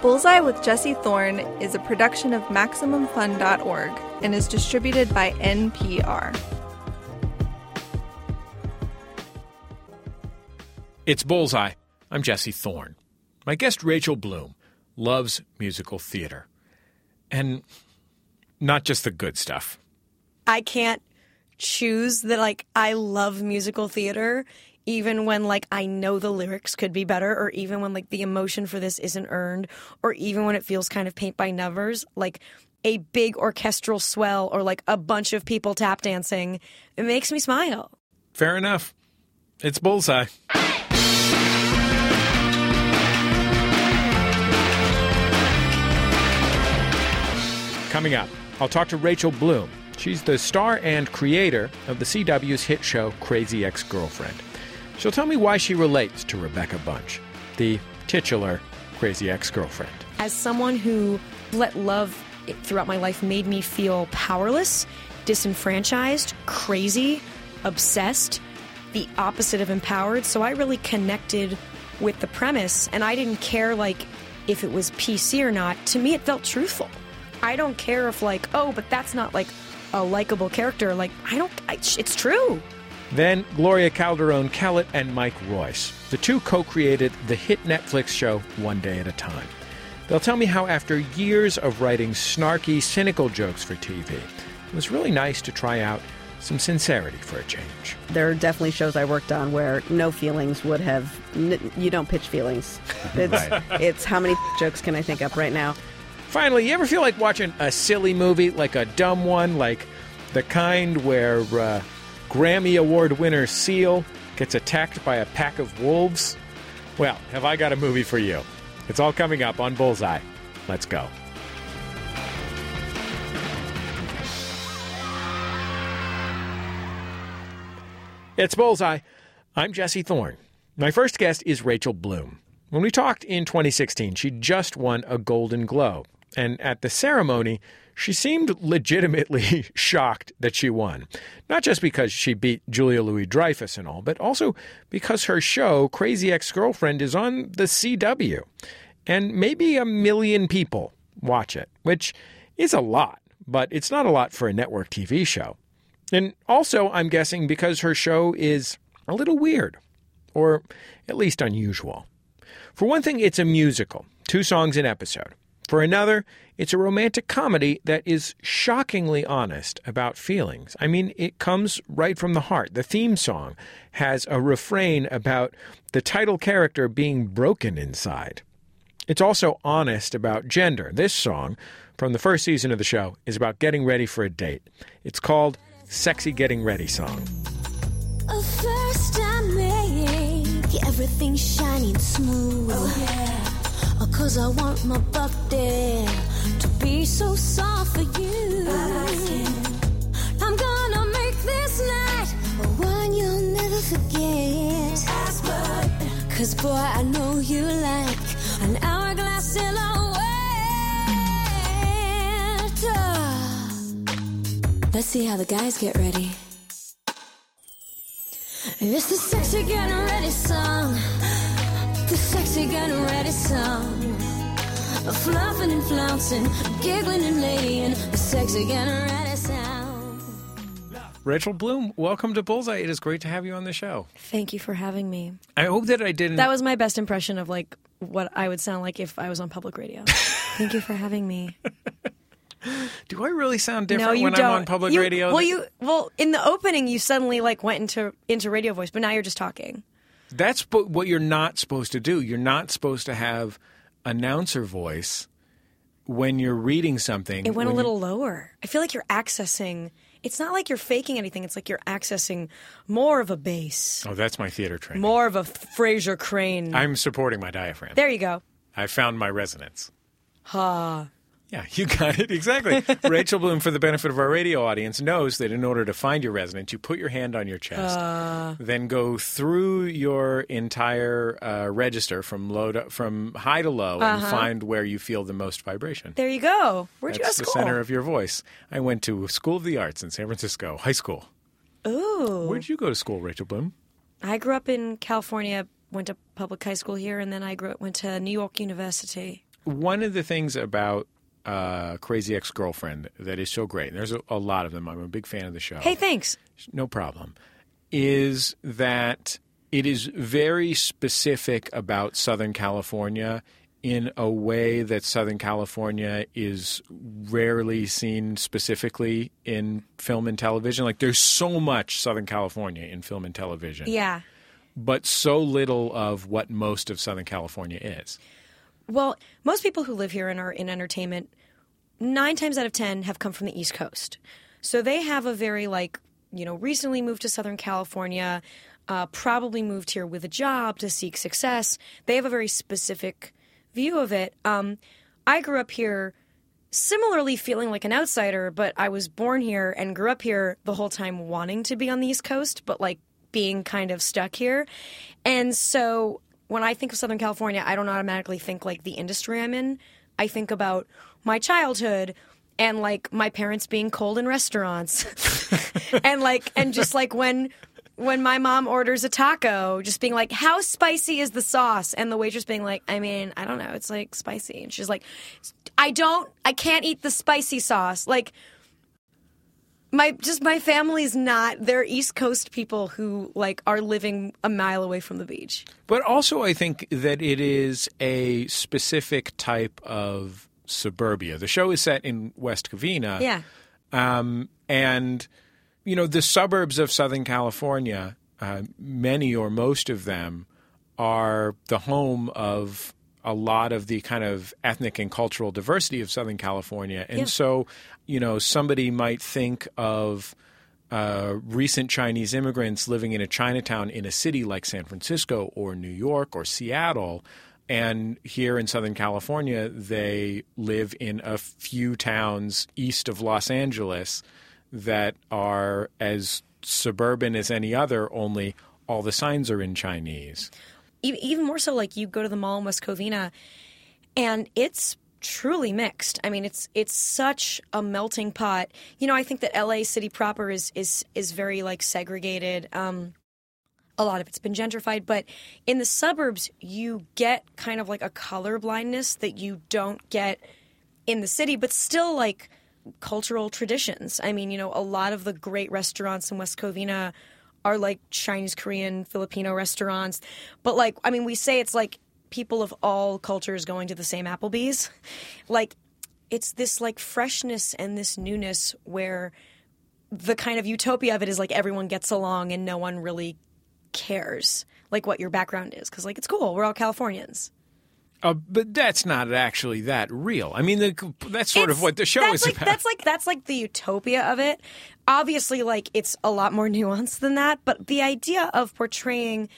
Bullseye with Jesse Thorne is a production of MaximumFun.org and is distributed by NPR. It's Bullseye. I'm Jesse Thorne. My guest, Rachel Bloom, loves musical theater. And not just the good stuff. I can't choose that, like, I love musical theater even when like I know the lyrics could be better, or even when like the emotion for this isn't earned, or even when it feels kind of paint by numbers, like a big orchestral swell or like a bunch of people tap dancing, it makes me smile. Fair enough. It's Bullseye. Coming up, I'll talk to Rachel Bloom. She's the star and creator of the CW's hit show Crazy Ex Girlfriend. She'll tell me why she relates to Rebecca Bunch, the titular crazy ex girlfriend. As someone who let love throughout my life made me feel powerless, disenfranchised, crazy, obsessed, the opposite of empowered. So I really connected with the premise and I didn't care like if it was PC or not. To me it felt truthful. I don't care if like, oh, but that's not like a likable character. Like I don't I, it's true. Then Gloria Calderon Kellett and Mike Royce. The two co created the hit Netflix show One Day at a Time. They'll tell me how, after years of writing snarky, cynical jokes for TV, it was really nice to try out some sincerity for a change. There are definitely shows I worked on where no feelings would have. N- you don't pitch feelings. It's, right. it's how many jokes can I think up right now? Finally, you ever feel like watching a silly movie, like a dumb one, like the kind where. Uh, Grammy Award winner Seal gets attacked by a pack of wolves? Well, have I got a movie for you? It's all coming up on Bullseye. Let's go. It's Bullseye. I'm Jesse Thorne. My first guest is Rachel Bloom. When we talked in 2016, she just won a Golden Globe. And at the ceremony, she seemed legitimately shocked that she won. Not just because she beat Julia Louis Dreyfus and all, but also because her show, Crazy Ex Girlfriend, is on the CW. And maybe a million people watch it, which is a lot, but it's not a lot for a network TV show. And also, I'm guessing because her show is a little weird, or at least unusual. For one thing, it's a musical, two songs an episode. For another, it's a romantic comedy that is shockingly honest about feelings. I mean, it comes right from the heart. The theme song has a refrain about the title character being broken inside. It's also honest about gender. This song, from the first season of the show, is about getting ready for a date. It's called Sexy Getting Ready Song. First I make everything shiny smooth. Oh, yeah. Cause I want my body to be so soft for you. I'm gonna make this night one you'll never forget. Cause boy, I know you like an hourglass silhouette. Let's see how the guys get ready. It's the sexy getting ready song. The sexy getting ready song. Fluffing and flouncing, giggling and laying, the sexy getting ready sound. Rachel Bloom, welcome to Bullseye. It is great to have you on the show. Thank you for having me. I hope that I didn't. That was my best impression of like what I would sound like if I was on public radio. Thank you for having me. Do I really sound different no, when don't. I'm on public you, radio? Well, you well in the opening you suddenly like went into into radio voice, but now you're just talking. That's what you're not supposed to do. You're not supposed to have announcer voice when you're reading something. It went a little lower. I feel like you're accessing. It's not like you're faking anything. It's like you're accessing more of a bass. Oh, that's my theater training. More of a Frasier Crane. I'm supporting my diaphragm. There you go. I found my resonance. Ha. Yeah, you got it exactly. Rachel Bloom, for the benefit of our radio audience, knows that in order to find your resonance, you put your hand on your chest, uh, then go through your entire uh, register from low to, from high to low, uh-huh. and find where you feel the most vibration. There you go. Where'd That's you go to the center of your voice. I went to School of the Arts in San Francisco, high school. Ooh. Where'd you go to school, Rachel Bloom? I grew up in California. Went to public high school here, and then I grew, went to New York University. one of the things about uh, Crazy Ex Girlfriend that is so great, and there's a, a lot of them. I'm a big fan of the show. Hey, thanks. no problem, is that it is very specific about Southern California in a way that Southern California is rarely seen specifically in film and television. Like there's so much Southern California in film and television, Yeah. but so little of what most of Southern California is. Well, most people who live here and are in entertainment, nine times out of ten have come from the East Coast. So they have a very like, you know, recently moved to Southern California, uh, probably moved here with a job to seek success. They have a very specific view of it. Um, I grew up here similarly feeling like an outsider, but I was born here and grew up here the whole time wanting to be on the East Coast, but like being kind of stuck here. And so when I think of Southern California, I don't automatically think like the industry I'm in. I think about my childhood and like my parents being cold in restaurants. and like and just like when when my mom orders a taco, just being like, "How spicy is the sauce?" and the waitress being like, "I mean, I don't know, it's like spicy." And she's like, "I don't, I can't eat the spicy sauce." Like my just my family's not they're East Coast people who like are living a mile away from the beach. But also, I think that it is a specific type of suburbia. The show is set in West Covina. Yeah. Um, and, you know, the suburbs of Southern California, uh, many or most of them, are the home of a lot of the kind of ethnic and cultural diversity of Southern California. And Yeah. so, you know, somebody might think of uh, recent Chinese immigrants living in a Chinatown in a city like San Francisco or New York or Seattle. And here in Southern California, they live in a few towns east of Los Angeles that are as suburban as any other, only all the signs are in Chinese. Even more so like you go to the mall in West Covina and it's truly mixed. I mean, it's it's such a melting pot. You know, I think that LA city proper is is is very like segregated. Um a lot of it's been gentrified, but in the suburbs you get kind of like a color blindness that you don't get in the city, but still like cultural traditions. I mean, you know, a lot of the great restaurants in West Covina are like Chinese, Korean, Filipino restaurants. But like, I mean, we say it's like people of all cultures going to the same Applebee's. Like, it's this like freshness and this newness where the kind of utopia of it is like everyone gets along and no one really cares like what your background is because like it's cool we're all californians Uh, but that's not actually that real. I mean, the, that's sort of what the show is like, about. That's like that's like the utopia of it. Obviously, like it's a lot more nuanced than that. But the idea of portraying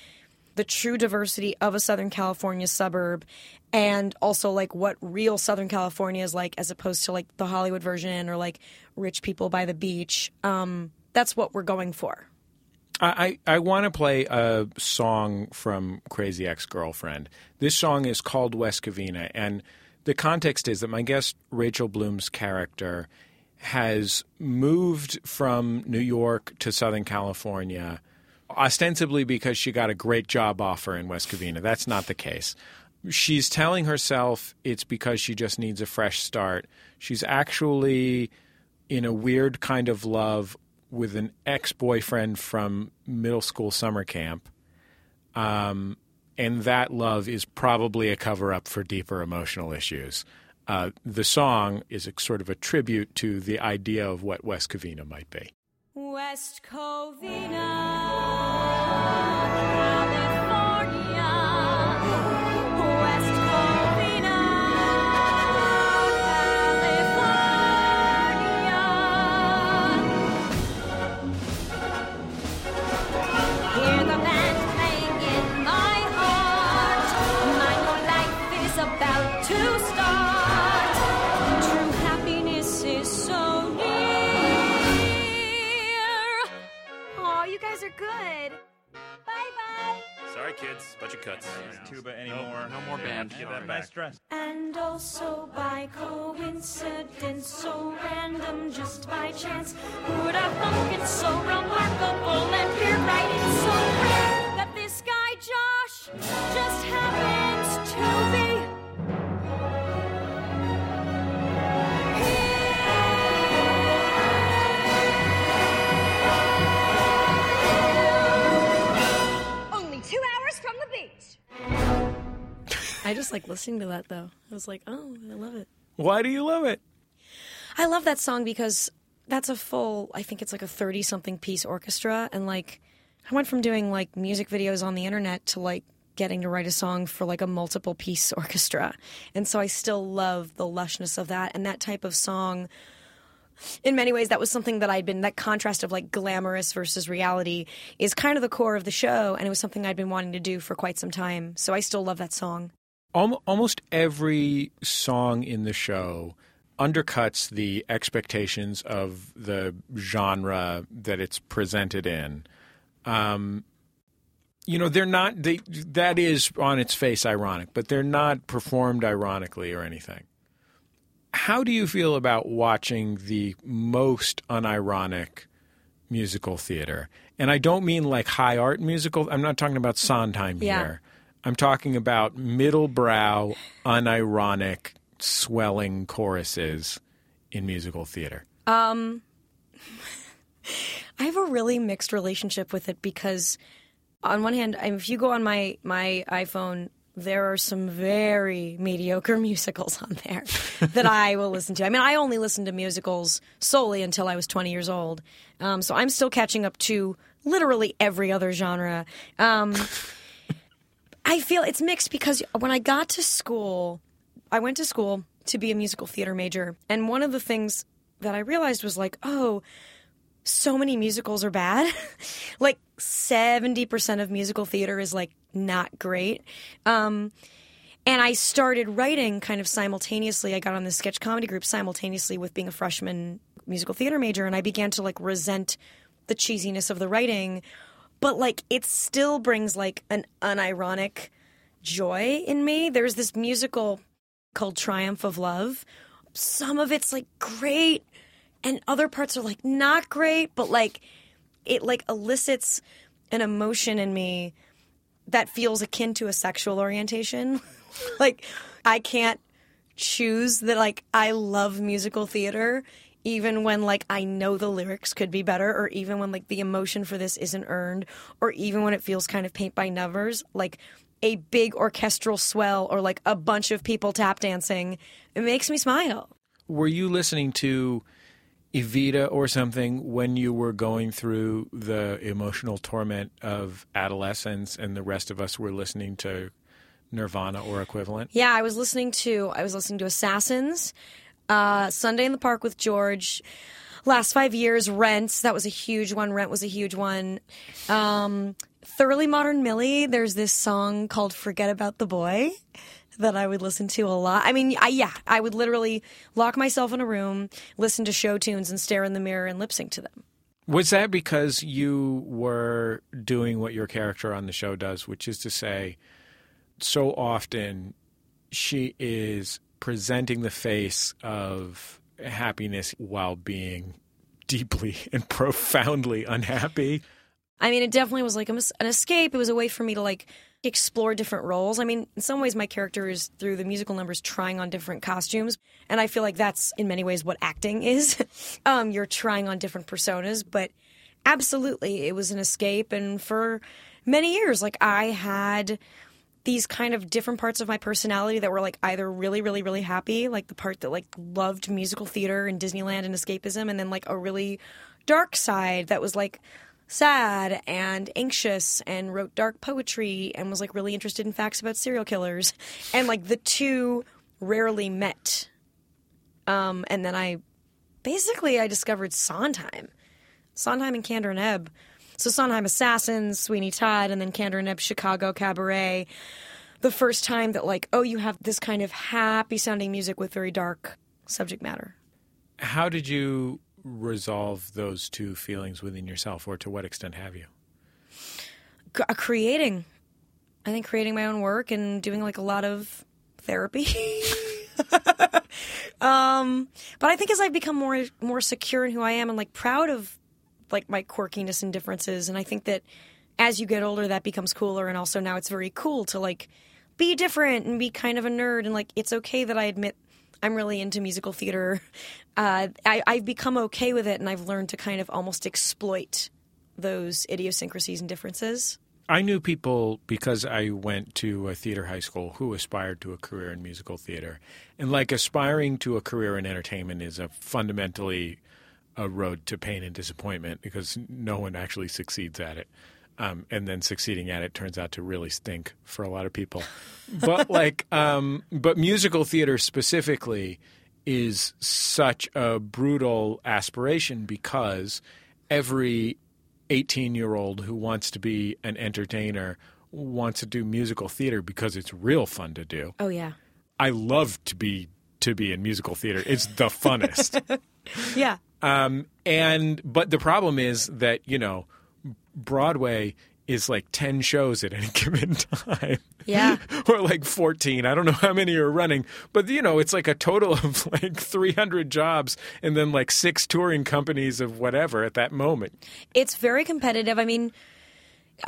the true diversity of a Southern California suburb, and also like what real Southern California is like, as opposed to like the Hollywood version or like rich people by the beach. Um, that's what we're going for. I, I, want to play a song from Crazy Ex Girlfriend. This song is called West Covina, and the context is that my guest Rachel Bloom's character has moved from New York to Southern California, ostensibly because she got a great job offer in West Covina. That's not the case. She's telling herself it's because she just needs a fresh start. She's actually in a weird kind of love with an ex boyfriend from middle school summer camp. Um, and that love is probably a cover up for deeper emotional issues. Uh, the song is a, sort of a tribute to the idea of what West Covina might be. West Covina, You guys are good. Bye bye. Sorry, kids. Bunch of cuts. tuba anymore. no more band. Give that back. stress. And also by coincidence, so random, just by chance, who would have thunk it's so remarkable and here right it's so rare that this guy Josh just happens to be I just like listening to that though. I was like, oh, I love it. Why do you love it? I love that song because that's a full, I think it's like a 30 something piece orchestra. And like, I went from doing like music videos on the internet to like getting to write a song for like a multiple piece orchestra. And so I still love the lushness of that. And that type of song, in many ways, that was something that I'd been, that contrast of like glamorous versus reality is kind of the core of the show. And it was something I'd been wanting to do for quite some time. So I still love that song. Almost every song in the show undercuts the expectations of the genre that it's presented in. Um, you know, they're not. They, that is on its face ironic, but they're not performed ironically or anything. How do you feel about watching the most unironic musical theater? And I don't mean like high art musical. I'm not talking about Sondheim Yeah. here. I'm talking about middle brow, unironic, swelling choruses in musical theater. Um, I have a really mixed relationship with it because, on one hand, if you go on my my iPhone, there are some very mediocre musicals on there that I will listen to. I mean, I only listened to musicals solely until I was 20 years old, um, so I'm still catching up to literally every other genre. Um, I feel it's mixed because when I got to school, I went to school to be a musical theater major, and one of the things that I realized was like, oh so many musicals are bad. like 70% of musical theater is like not great. Um, and I started writing kind of simultaneously. I got on this sketch comedy group simultaneously with being a freshman musical theater major, and I began to like resent the cheesiness of the writing. But like it still brings like an unironic joy in me. There's this musical called Triumph of Love. Some of it's like great, and other parts are like not great, but like it like elicits an emotion in me that feels akin to a sexual orientation. like I can't choose that like I love musical theater even when like I know the lyrics could be better or even when like the emotion for this isn't earned or even when it feels kind of paint by numbers like a big orchestral swell or like a bunch of people tap dancing it makes me smile. Were you listening to Evita or something when you were going through the emotional torment of adolescence and the rest of us were listening to Nirvana or equivalent? Yeah, I was listening to I was listening to Assassins, uh, Sunday in the Park with George. Last five years, Rent that was a huge one. Rent was a huge one. Um, Thoroughly Modern Millie. There's this song called "Forget About the Boy." That I would listen to a lot. I mean, I, yeah, I would literally lock myself in a room, listen to show tunes, and stare in the mirror and lip sync to them. Was that because you were doing what your character on the show does, which is to say, so often she is presenting the face of happiness while being deeply and profoundly unhappy? I mean, it definitely was like an escape. It was a way for me to like explore different roles. I mean, in some ways, my character is through the musical numbers trying on different costumes, and I feel like that's in many ways what acting is. um, you're trying on different personas, but absolutely, it was an escape. And for many years, like I had these kind of different parts of my personality that were like either really really really happy like the part that like loved musical theater and disneyland and escapism and then like a really dark side that was like sad and anxious and wrote dark poetry and was like really interested in facts about serial killers and like the two rarely met um and then i basically i discovered sondheim sondheim and Kander and Ebb so Sondheim Assassins, Sweeney Todd, and then Kander and Ebb Chicago Cabaret. The first time that like, oh, you have this kind of happy sounding music with very dark subject matter. How did you resolve those two feelings within yourself, or to what extent have you? C- uh, creating, I think creating my own work and doing like a lot of therapy. um, but I think as I've become more more secure in who I am and like proud of like my quirkiness and differences, and I think that as you get older, that becomes cooler. And also now it's very cool to like be different and be kind of a nerd, and like it's okay that I admit I'm really into musical theater. Uh, I, I've become okay with it, and I've learned to kind of almost exploit those idiosyncrasies and differences. I knew people because I went to a theater high school who aspired to a career in musical theater. And like aspiring to a career in entertainment is a fundamentally a road to pain and disappointment because no one actually succeeds at it. Um, and then succeeding at it turns out to really stink for a lot of people. But like, um, but musical theater specifically is such a brutal aspiration because every 18 year old who wants to be an entertainer wants to do musical theater because it's real fun to do. Oh yeah. I love to be to be in musical theater. It's the funnest. Yeah. um, and but the problem is that you know Broadway is like 10 shows at any given time. Yeah. or like 14. I don't know how many are running, but you know, it's like a total of like 300 jobs and then like six touring companies of whatever at that moment. It's very competitive. I mean,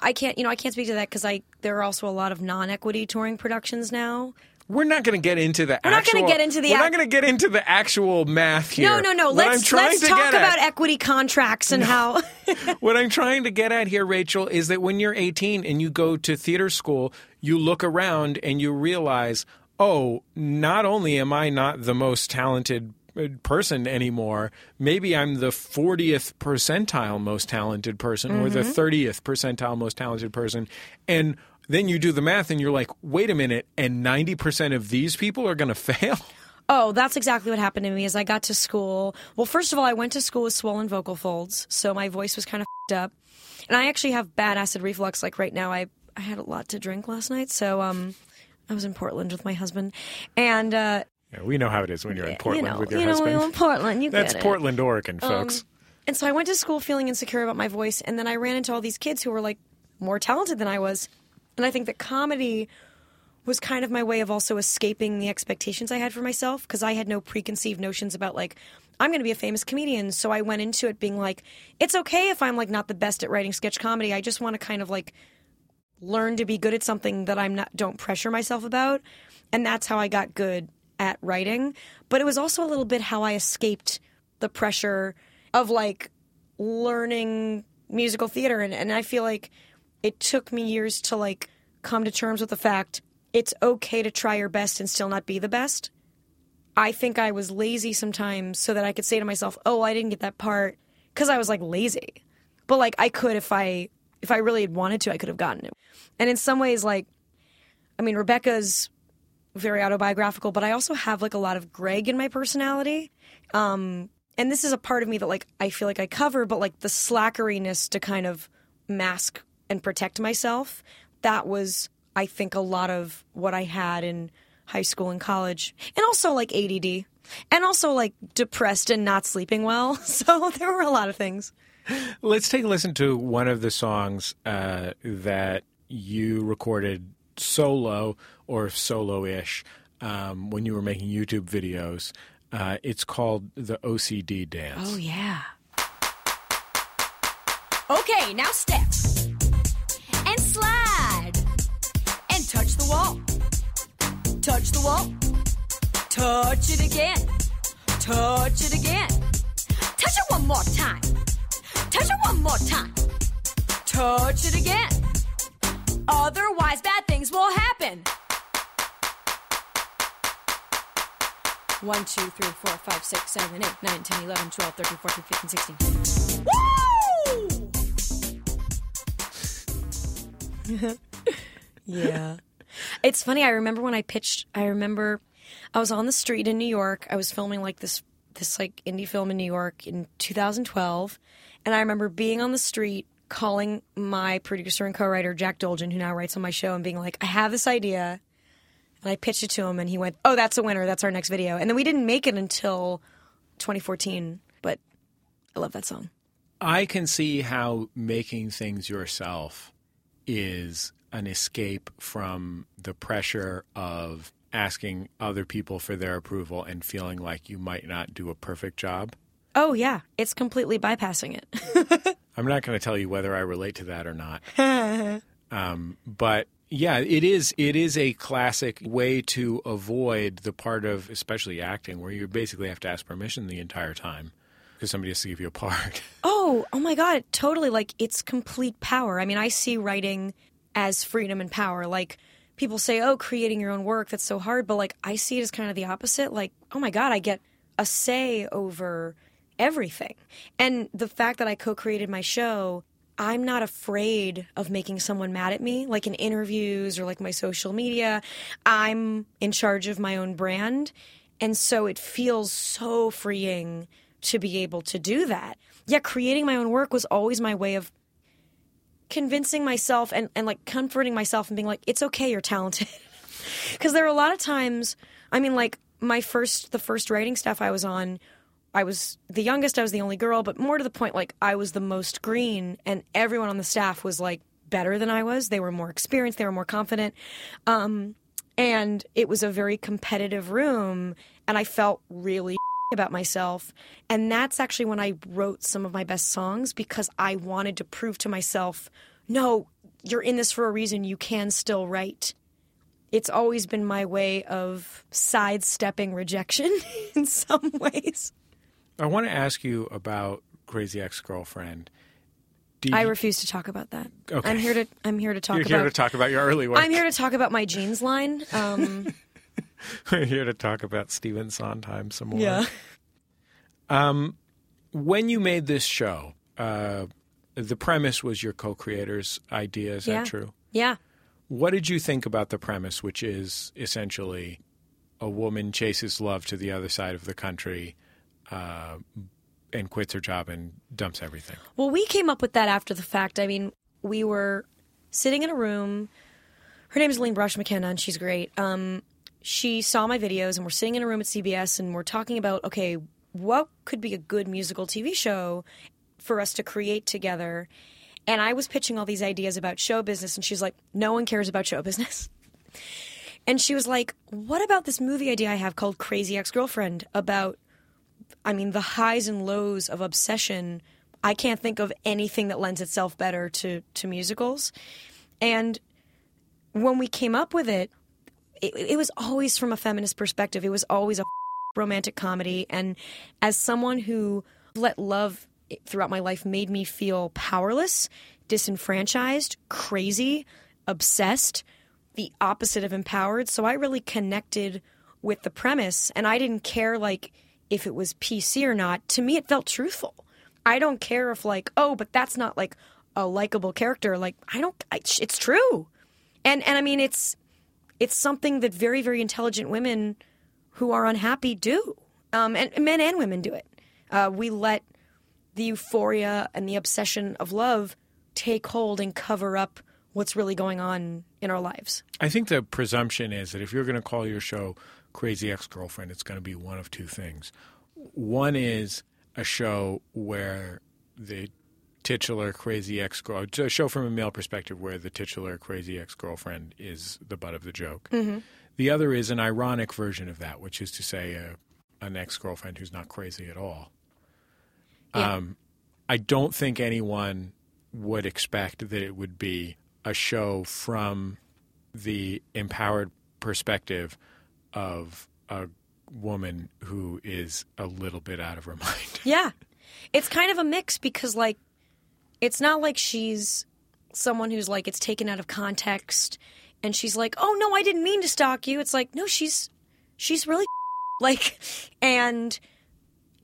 I can't, you know, I can't speak to that because I there are also a lot of non-equity touring productions now. We're not going to get into the We're not gonna get into the We're ac- not going to get into the actual math here. No, no, no. What Let's let's talk at- about equity contracts and how. what I'm trying to get at here, Rachel, is that when you're 18 and you go to theater school, you look around and you realize, oh, not only am I not the most talented uh, person anymore, maybe I'm the 40th percentile most talented person or the 30th percentile most talented person. And then you do the math and you're like, wait a minute, and 90% of these people are going to fail? Oh, that's exactly what happened to me. As I got to school, well, first of all, I went to school with swollen vocal folds, so my voice was kind of fed up, and I actually have bad acid reflux. Like right now, I I had a lot to drink last night, so um, I was in Portland with my husband, and uh, Yeah, we know how it is when you're in Portland you know, with your husband. you know, husband. we in Portland, you That's. Portland, Oregon, folks. And so I went to school feeling insecure about my voice, and then I ran into all these kids who were like more talented than I was. And I think that comedy was kind of my way of also escaping the expectations I had for myself because I had no preconceived notions about like I'm going to be a famous comedian. So I went into it being like, it's okay if I'm like not the best at writing sketch comedy. I just want to kind of like learn to be good at something that I'm not don't pressure myself about. And that's how I got good at writing. But it was also a little bit how I escaped the pressure of like learning musical theater and, and I feel like it took me years to like come to terms with the fact it's okay to try your best and still not be the best. I think I was lazy sometimes so that I could say to myself, "Oh, I didn't get that part cuz I was like lazy." But like I could if I if I really had wanted to, I could have gotten it. And in some ways like I mean, Rebecca's very autobiographical, but I also have like a lot of Greg in my personality. Um, and this is a part of me that like I feel like I cover, but like the slackeriness to kind of mask and protect myself. That was, I think, a lot of what I had in high school and college, and also like ADD, and also like depressed and not sleeping well. So there were a lot of things. Let's take a listen to one of the songs uh, that you recorded solo or solo ish um, when you were making YouTube videos. Uh, it's called the OCD Dance. Oh yeah. Okay, now step and slide and touch the wall. Touch the wall. Touch it again. Touch it again. Touch it one more time. Touch it one more time. Touch it again. Otherwise, bad things will happen. One, two, three, four, five, six, seven, eight, nine, ten, eleven, twelve, thirteen, fourteen, fifteen, sixteen. Woo! Yeah. It's funny. I remember when I pitched. I remember I was on the street in New York. I was filming like this this like indie film in New York in 2012, and I remember being on the street calling my producer and co-writer Jack Dolgen, who now writes on my show, and being like, "I have this idea," and I pitched it to him, and he went, "Oh, that's a winner. That's our next video." And then we didn't make it until 2014, but I love that song. I can see how making things yourself is an escape from the pressure of asking other people for their approval and feeling like you might not do a perfect job. Oh yeah, it's completely bypassing it. I'm not going to tell you whether I relate to that or not. um, but yeah, it is. It is a classic way to avoid the part of, especially acting, where you basically have to ask permission the entire time because somebody has to give you a part. Oh, oh my God, totally. Like it's complete power. I mean, I see writing as freedom and power. Like people say, oh, creating your own work, that's so hard. But like I see it as kind of the opposite. Like, oh my God, I get a say over everything. And the fact that I co created my show, I'm not afraid of making someone mad at me, like in interviews or like my social media. I'm in charge of my own brand. And so it feels so freeing to be able to do that. Yeah, creating my own work was always my way of convincing myself and, and like comforting myself and being like, it's okay, you're talented. Because there are a lot of times, I mean, like my first, the first writing stuff I was on, I was the youngest, I was the only girl, but more to the point, like I was the most green, and everyone on the staff was like better than I was. They were more experienced, they were more confident. Um, and it was a very competitive room, and I felt really about myself. And that's actually when I wrote some of my best songs because I wanted to prove to myself no, you're in this for a reason. You can still write. It's always been my way of sidestepping rejection in some ways. I want to ask you about Crazy Ex Girlfriend. I refuse to talk about that. Okay. I'm here to I'm here to talk You're about here to talk about your early work. I'm here to talk about my jeans line. Um, We're here to talk about Stephen Sondheim some more. yeah. Um, When you made this show, uh, the premise was your co-creator's idea. Is Yeah. that true? Yeah. What did you think about the premise, which is essentially a woman chases love to the other side of the country uh, and quits her job and dumps everything? Well, we came up with that after the fact. I mean, we were sitting in a room. Her name is Aline Brosh McKenna, and she's great. Um, she saw my videos, and we're sitting in a room at CBS, and we're talking about okay, what could be a good musical TV show for us to create together. And I was pitching all these ideas about show business, and she's like, "No one cares about show business." And she was like, What about this movie idea I have called Crazy Ex Girlfriend? About, I mean, the highs and lows of obsession. I can't think of anything that lends itself better to, to musicals. And when we came up with it, it, it was always from a feminist perspective. It was always a romantic comedy. And as someone who let love throughout my life made me feel powerless, disenfranchised, crazy, obsessed, the opposite of empowered. So I really connected with the premise and I didn't care like if it was PC or not. To me it felt truthful. I don't care if like, oh, but that's not like a likable character. Like I don't I, it's true. And and I mean it's it's something that very very intelligent women who are unhappy do. Um and men and women do it. Uh, we let the euphoria and the obsession of love take hold and cover up what's really going on in our lives. I think the presumption is that if you're going to call your show Crazy Ex Girlfriend, it's going to be one of two things. One is a show where the titular crazy ex girl, a show from a male perspective where the titular crazy ex girlfriend is the butt of the joke. The other is an ironic version of that, which is to say a, an ex girlfriend who's not crazy at all. Yeah. Um, I don't think anyone would expect that it would be a show from the empowered perspective of a woman who is a little bit out of her mind. Yeah. It's kind of a mix because, like, it's not like she's someone who's like, it's taken out of context and she's like, oh, no, I didn't mean to stalk you. It's like, no, she's, she's really like, and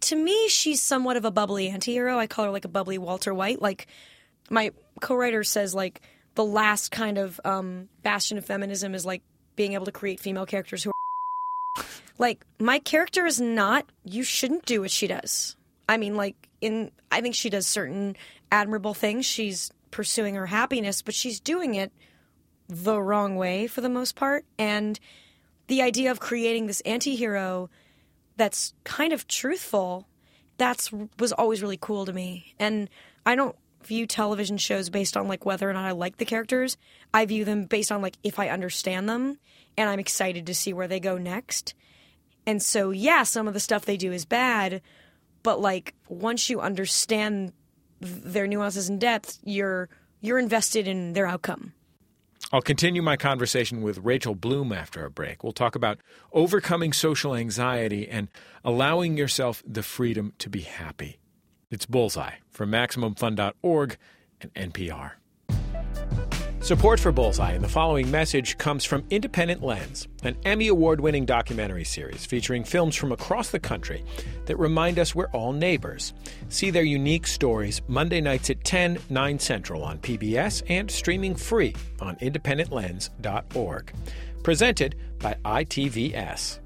to me, she's somewhat of a bubbly antihero. I call her like a bubbly Walter White. Like, my co writer says, like, the last kind of um, bastion of feminism is like being able to create female characters who are like my character is not you shouldn't do what she does i mean like in i think she does certain admirable things. She's pursuing her happiness but she's doing it the wrong way for the most part. And the idea of creating this anti-hero that's kind of truthful that's was always really cool to me. And i don't view television shows based on like whether or not i like the characters. I view them based on like if i understand them and i'm excited to see where they go next. And so, yeah, some of the stuff they do is bad, but like once you understand their nuances and depth, you're you're invested in their outcome. I'll continue my conversation with Rachel Bloom after a break. We'll talk about overcoming social anxiety and allowing yourself the freedom to be happy. It's Bullseye from MaximumFun.org and NPR. Support for Bullseye and the following message comes from Independent Lens, an Emmy Award winning documentary series featuring films from across the country that remind us we're all neighbors. See their unique stories Monday nights at 10, 9 Central on PBS and streaming free on independentlens.org. Presented by ITVS.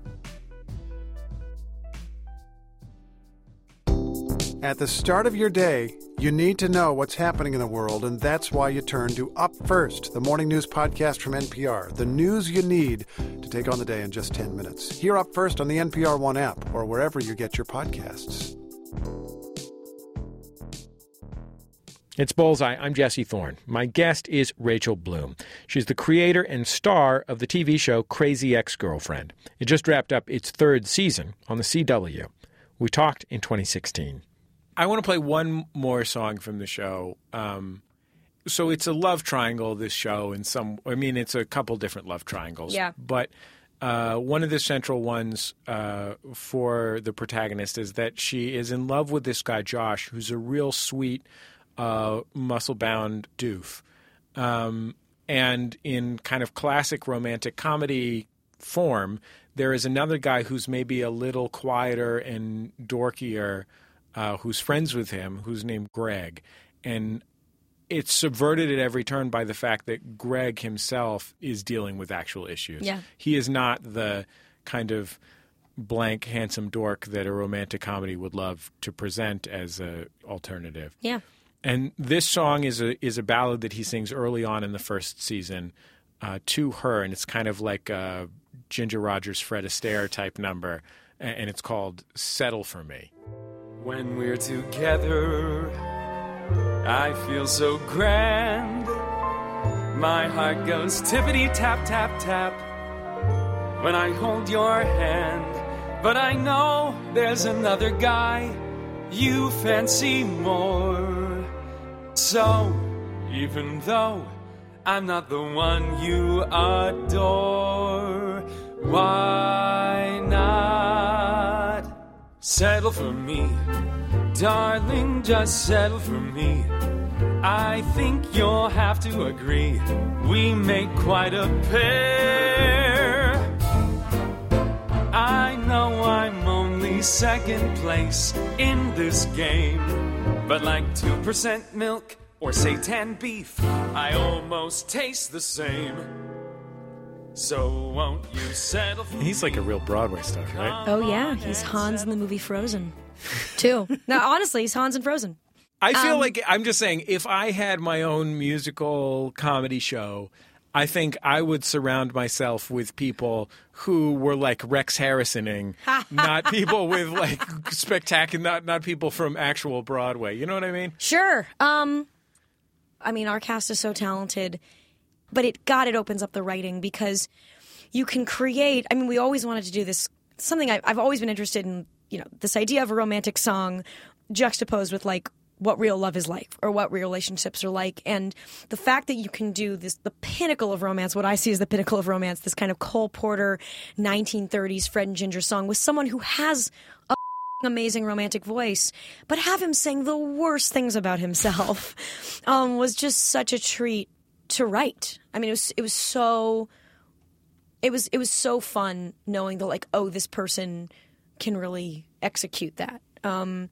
At the start of your day, you need to know what's happening in the world, and that's why you turn to Up First, the morning news podcast from NPR. The news you need to take on the day in just 10 minutes. Hear Up First on the NPR One app or wherever you get your podcasts. It's Bullseye. I'm Jesse Thorne. My guest is Rachel Bloom. She's the creator and star of the TV show Crazy Ex Girlfriend. It just wrapped up its third season on the CW. We talked in 2016. I want to play one more song from the show. Um, so it's a love triangle. This show, in some, I mean, it's a couple different love triangles. Yeah. But uh, one of the central ones uh, for the protagonist is that she is in love with this guy Josh, who's a real sweet, uh, muscle-bound doof. Um, and in kind of classic romantic comedy form, there is another guy who's maybe a little quieter and dorkier uh, who's friends with him, who's named Greg, and it's subverted at every turn by the fact that Greg himself is dealing with actual issues. Yeah. He is not the kind of blank handsome dork that a romantic comedy would love to present as a alternative. Yeah. And this song is a is a ballad that he sings early on in the first season uh, to her, and it's kind of like a Ginger Rogers, Fred Astaire type number, and it's called "Settle for Me." When we're together, I feel so grand. My heart goes tippity tap tap tap when I hold your hand. But I know there's another guy you fancy more. So, even though I'm not the one you adore, why settle for me? Darling, just settle for me. I think you'll have to agree. We make quite a pair. I know I'm only second place in this game. But like 2% milk or seitan beef, I almost taste the same. So won't you settle for He's like a real Broadway star, right? Oh yeah, he's Hans in the movie Frozen, too. now, honestly, he's Hans in Frozen. I feel Um, like I'm just saying, if I had my own musical comedy show, I think I would surround myself with people who were like Rex Harrisoning, not people with like spectacular, not not people from actual Broadway. You know what I mean? Sure. Um, I mean, our cast is so talented, but it God, it opens up the writing because you can create. I mean, we always wanted to do this. Something I, I've always been interested in. You know, this idea of a romantic song juxtaposed with like what real love is like or what real relationships are like and the fact that you can do this the pinnacle of romance what i see as the pinnacle of romance this kind of cole porter 1930s fred and ginger song with someone who has a amazing romantic voice, but have him sing the worst things about himself um, was just such a treat to write. I mean, it was it was so it was it was so fun knowing that like oh this person can really execute that. Um,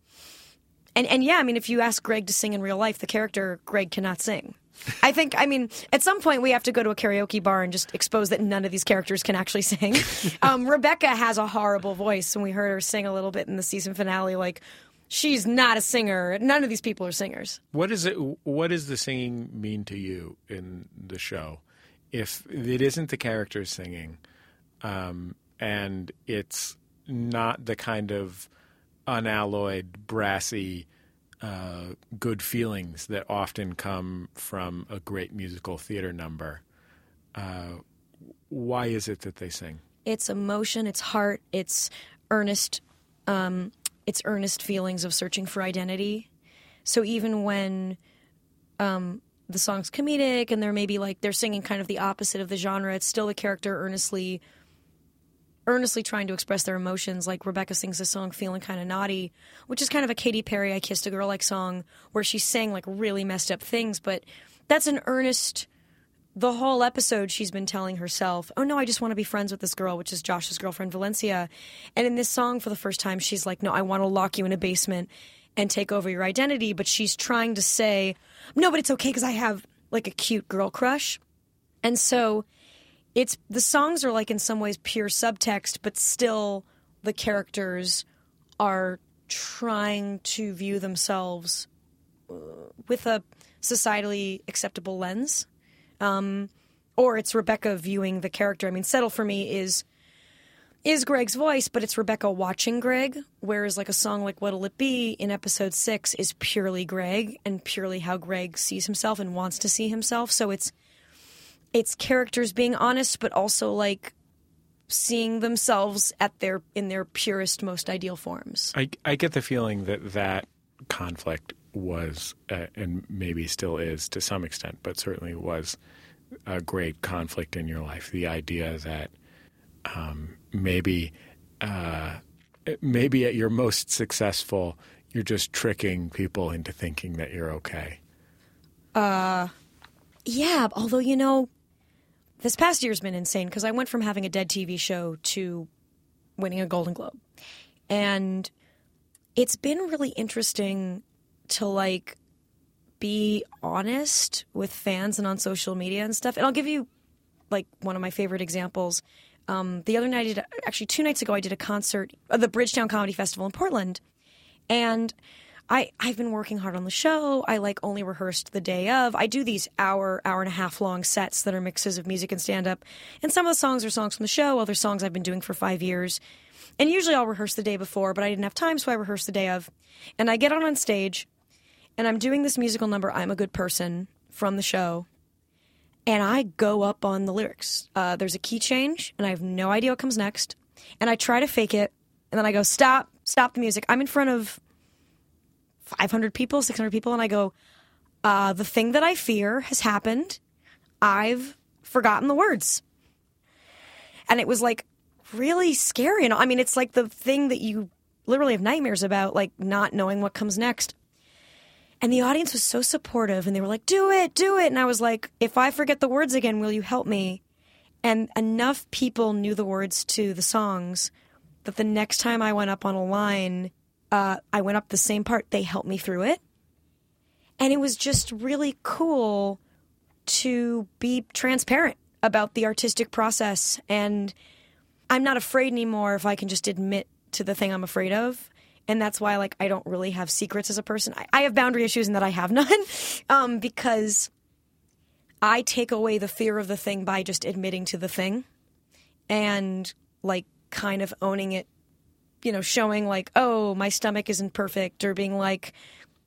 and and yeah, I mean, if you ask Greg to sing in real life, the character Greg cannot sing. I think, I mean, at some point we have to go to a karaoke bar and just expose that none of these characters can actually sing. um, Rebecca has a horrible voice, and we heard her sing a little bit in the season finale. Like, she's not a singer. None of these people are singers. What is it? What does the singing mean to you in the show? If it isn't the characters singing, um, and it's not the kind of unalloyed, brassy, uh, good feelings that often come from a great musical theater number, uh, why is it that they sing? It's emotion, it's heart, it's earnest, um, it's earnest feelings of searching for identity. So even when um, the song's comedic and they're maybe like they're singing kind of the opposite of the genre, it's still the character earnestly earnestly trying to express their emotions. Like Rebecca sings this song "Feeling Kind of Naughty," which is kind of a Katy Perry "I Kissed a Girl" like song, where she's saying like really messed up things, but that's an earnest the whole episode she's been telling herself, "Oh no, I just want to be friends with this girl," which is Josh's girlfriend Valencia. And in this song, for the first time, she's like, "No, I want to lock you in a basement and take over your identity." But she's trying to say, "No, but it's okay because I have like a cute girl crush." And so, it's the songs are like in some ways pure subtext, but still the characters are trying to view themselves uh, with a societally acceptable lens um, or it's Rebecca viewing the character. I mean, "Settle for Me" is is Greg's voice, but it's Rebecca watching Greg. Whereas, like a song like "What'll It Be" in episode six is purely Greg and purely how Greg sees himself and wants to see himself. So it's it's characters being honest, but also like seeing themselves at their in their purest, most ideal forms. I, I get the feeling that that conflict was, uh, and maybe still is to some extent, but certainly was a great conflict in your life. The idea that um, maybe, uh, maybe at your most successful, you're just tricking people into thinking that you're okay. Uh, yeah. Although you know, this past year's been insane because I went from having a dead TV show to winning a Golden Globe, and it's been really interesting to like be honest with fans and on social media and stuff. And I'll give you like one of my favorite examples. Um, the other night, I did, actually two nights ago, I did a concert at the Bridgetown Comedy Festival in Portland, and I I've been working hard on the show. I like only rehearsed the day of. I do these hour hour and a half long sets that are mixes of music and stand up, and some of the songs are songs from the show. Other songs I've been doing for five years, and usually I'll rehearse the day before, but I didn't have time, so I rehearsed the day of, and I get on on stage and I'm doing this musical number, I'm a Good Person, from the show. And I go up on the lyrics. Uh, there's a key change, and I have no idea what comes next. And I try to fake it, and then I go, stop, stop the music. I'm in front of 500 people, 600 people, and I go, uh, the thing that I fear has happened. I've forgotten the words. And it was like really scary. And I mean, it's like the thing that you literally have nightmares about, like not knowing what comes next. And the audience was so supportive and they were like, do it, do it. And I was like, if I forget the words again, will you help me? And enough people knew the words to the songs that the next time I went up on a line, uh, I went up the same part. They helped me through it. And it was just really cool to be transparent about the artistic process. And I'm not afraid anymore if I can just admit to the thing I'm afraid of and that's why like I don't really have secrets as a person. I, I have boundary issues and that I have none, um, because I take away the fear of the thing by just admitting to the thing, and like kind of owning it. You know, showing like, oh, my stomach isn't perfect, or being like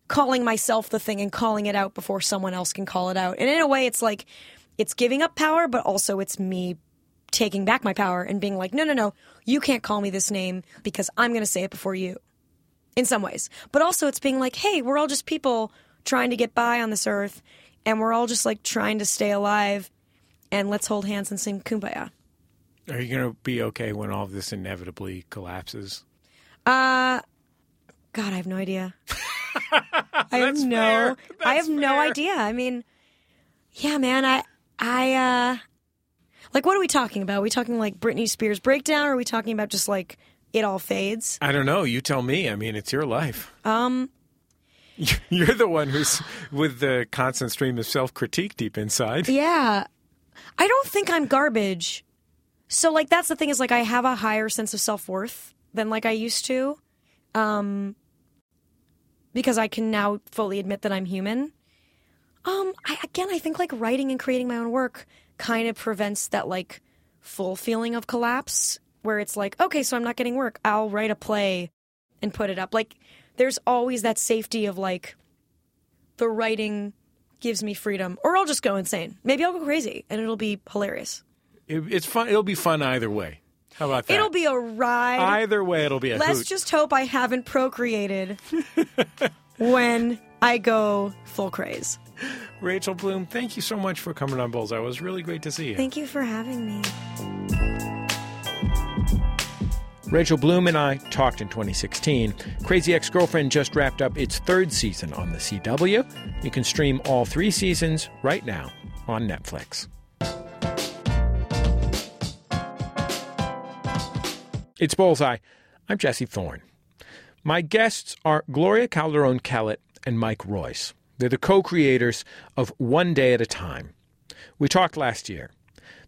calling myself the thing and calling it out before someone else can call it out. And in a way, it's like it's giving up power, but also it's me taking back my power and being like, no, no, no, you can't call me this name because I'm going to say it before you in some ways. But also, it's being like, hey, we're all just people trying to get by on this earth, and we're all just like trying to stay alive, and let's hold hands and sing kumbaya. Are you going to be okay when all of this inevitably collapses? Uh, God, I have no idea. I have no, I have no idea. I mean, yeah, man, I, I, uh, like, what are we talking about? Are we talking like Britney Spears breakdown, or are we talking about just like it all fades? I don't know. You tell me. I mean, it's your life. Um, You're the one who's with the constant stream of self critique deep inside. Yeah. I don't think I'm garbage. So like that's the thing is like I have a higher sense of self-worth than like I used to. Um because I can now fully admit that I'm human. Um I again I think like writing and creating my own work kind of prevents that like full feeling of collapse where it's like, okay, so I'm not getting work. I'll write a play and put it up. Like there's always that safety of like the writing gives me freedom or I'll just go insane. Maybe I'll go crazy and it'll be hilarious. It, it's fun. It'll be fun either way. How about that? It'll be a ride. either way. It'll be a Let's hoot. just hope I haven't procreated when I go full craze. Rachel Bloom, thank you so much for coming on Bullseye. It was really great to see you. Thank you for having me. Rachel Bloom and I talked in 2016. Crazy Ex Girlfriend just wrapped up its third season on The CW. You can stream all three seasons right now on Netflix. It's Bullseye. I'm Jesse Thorne. My guests are Gloria Calderon Kellett and Mike Royce. They're the co creators of One Day at a Time. We talked last year.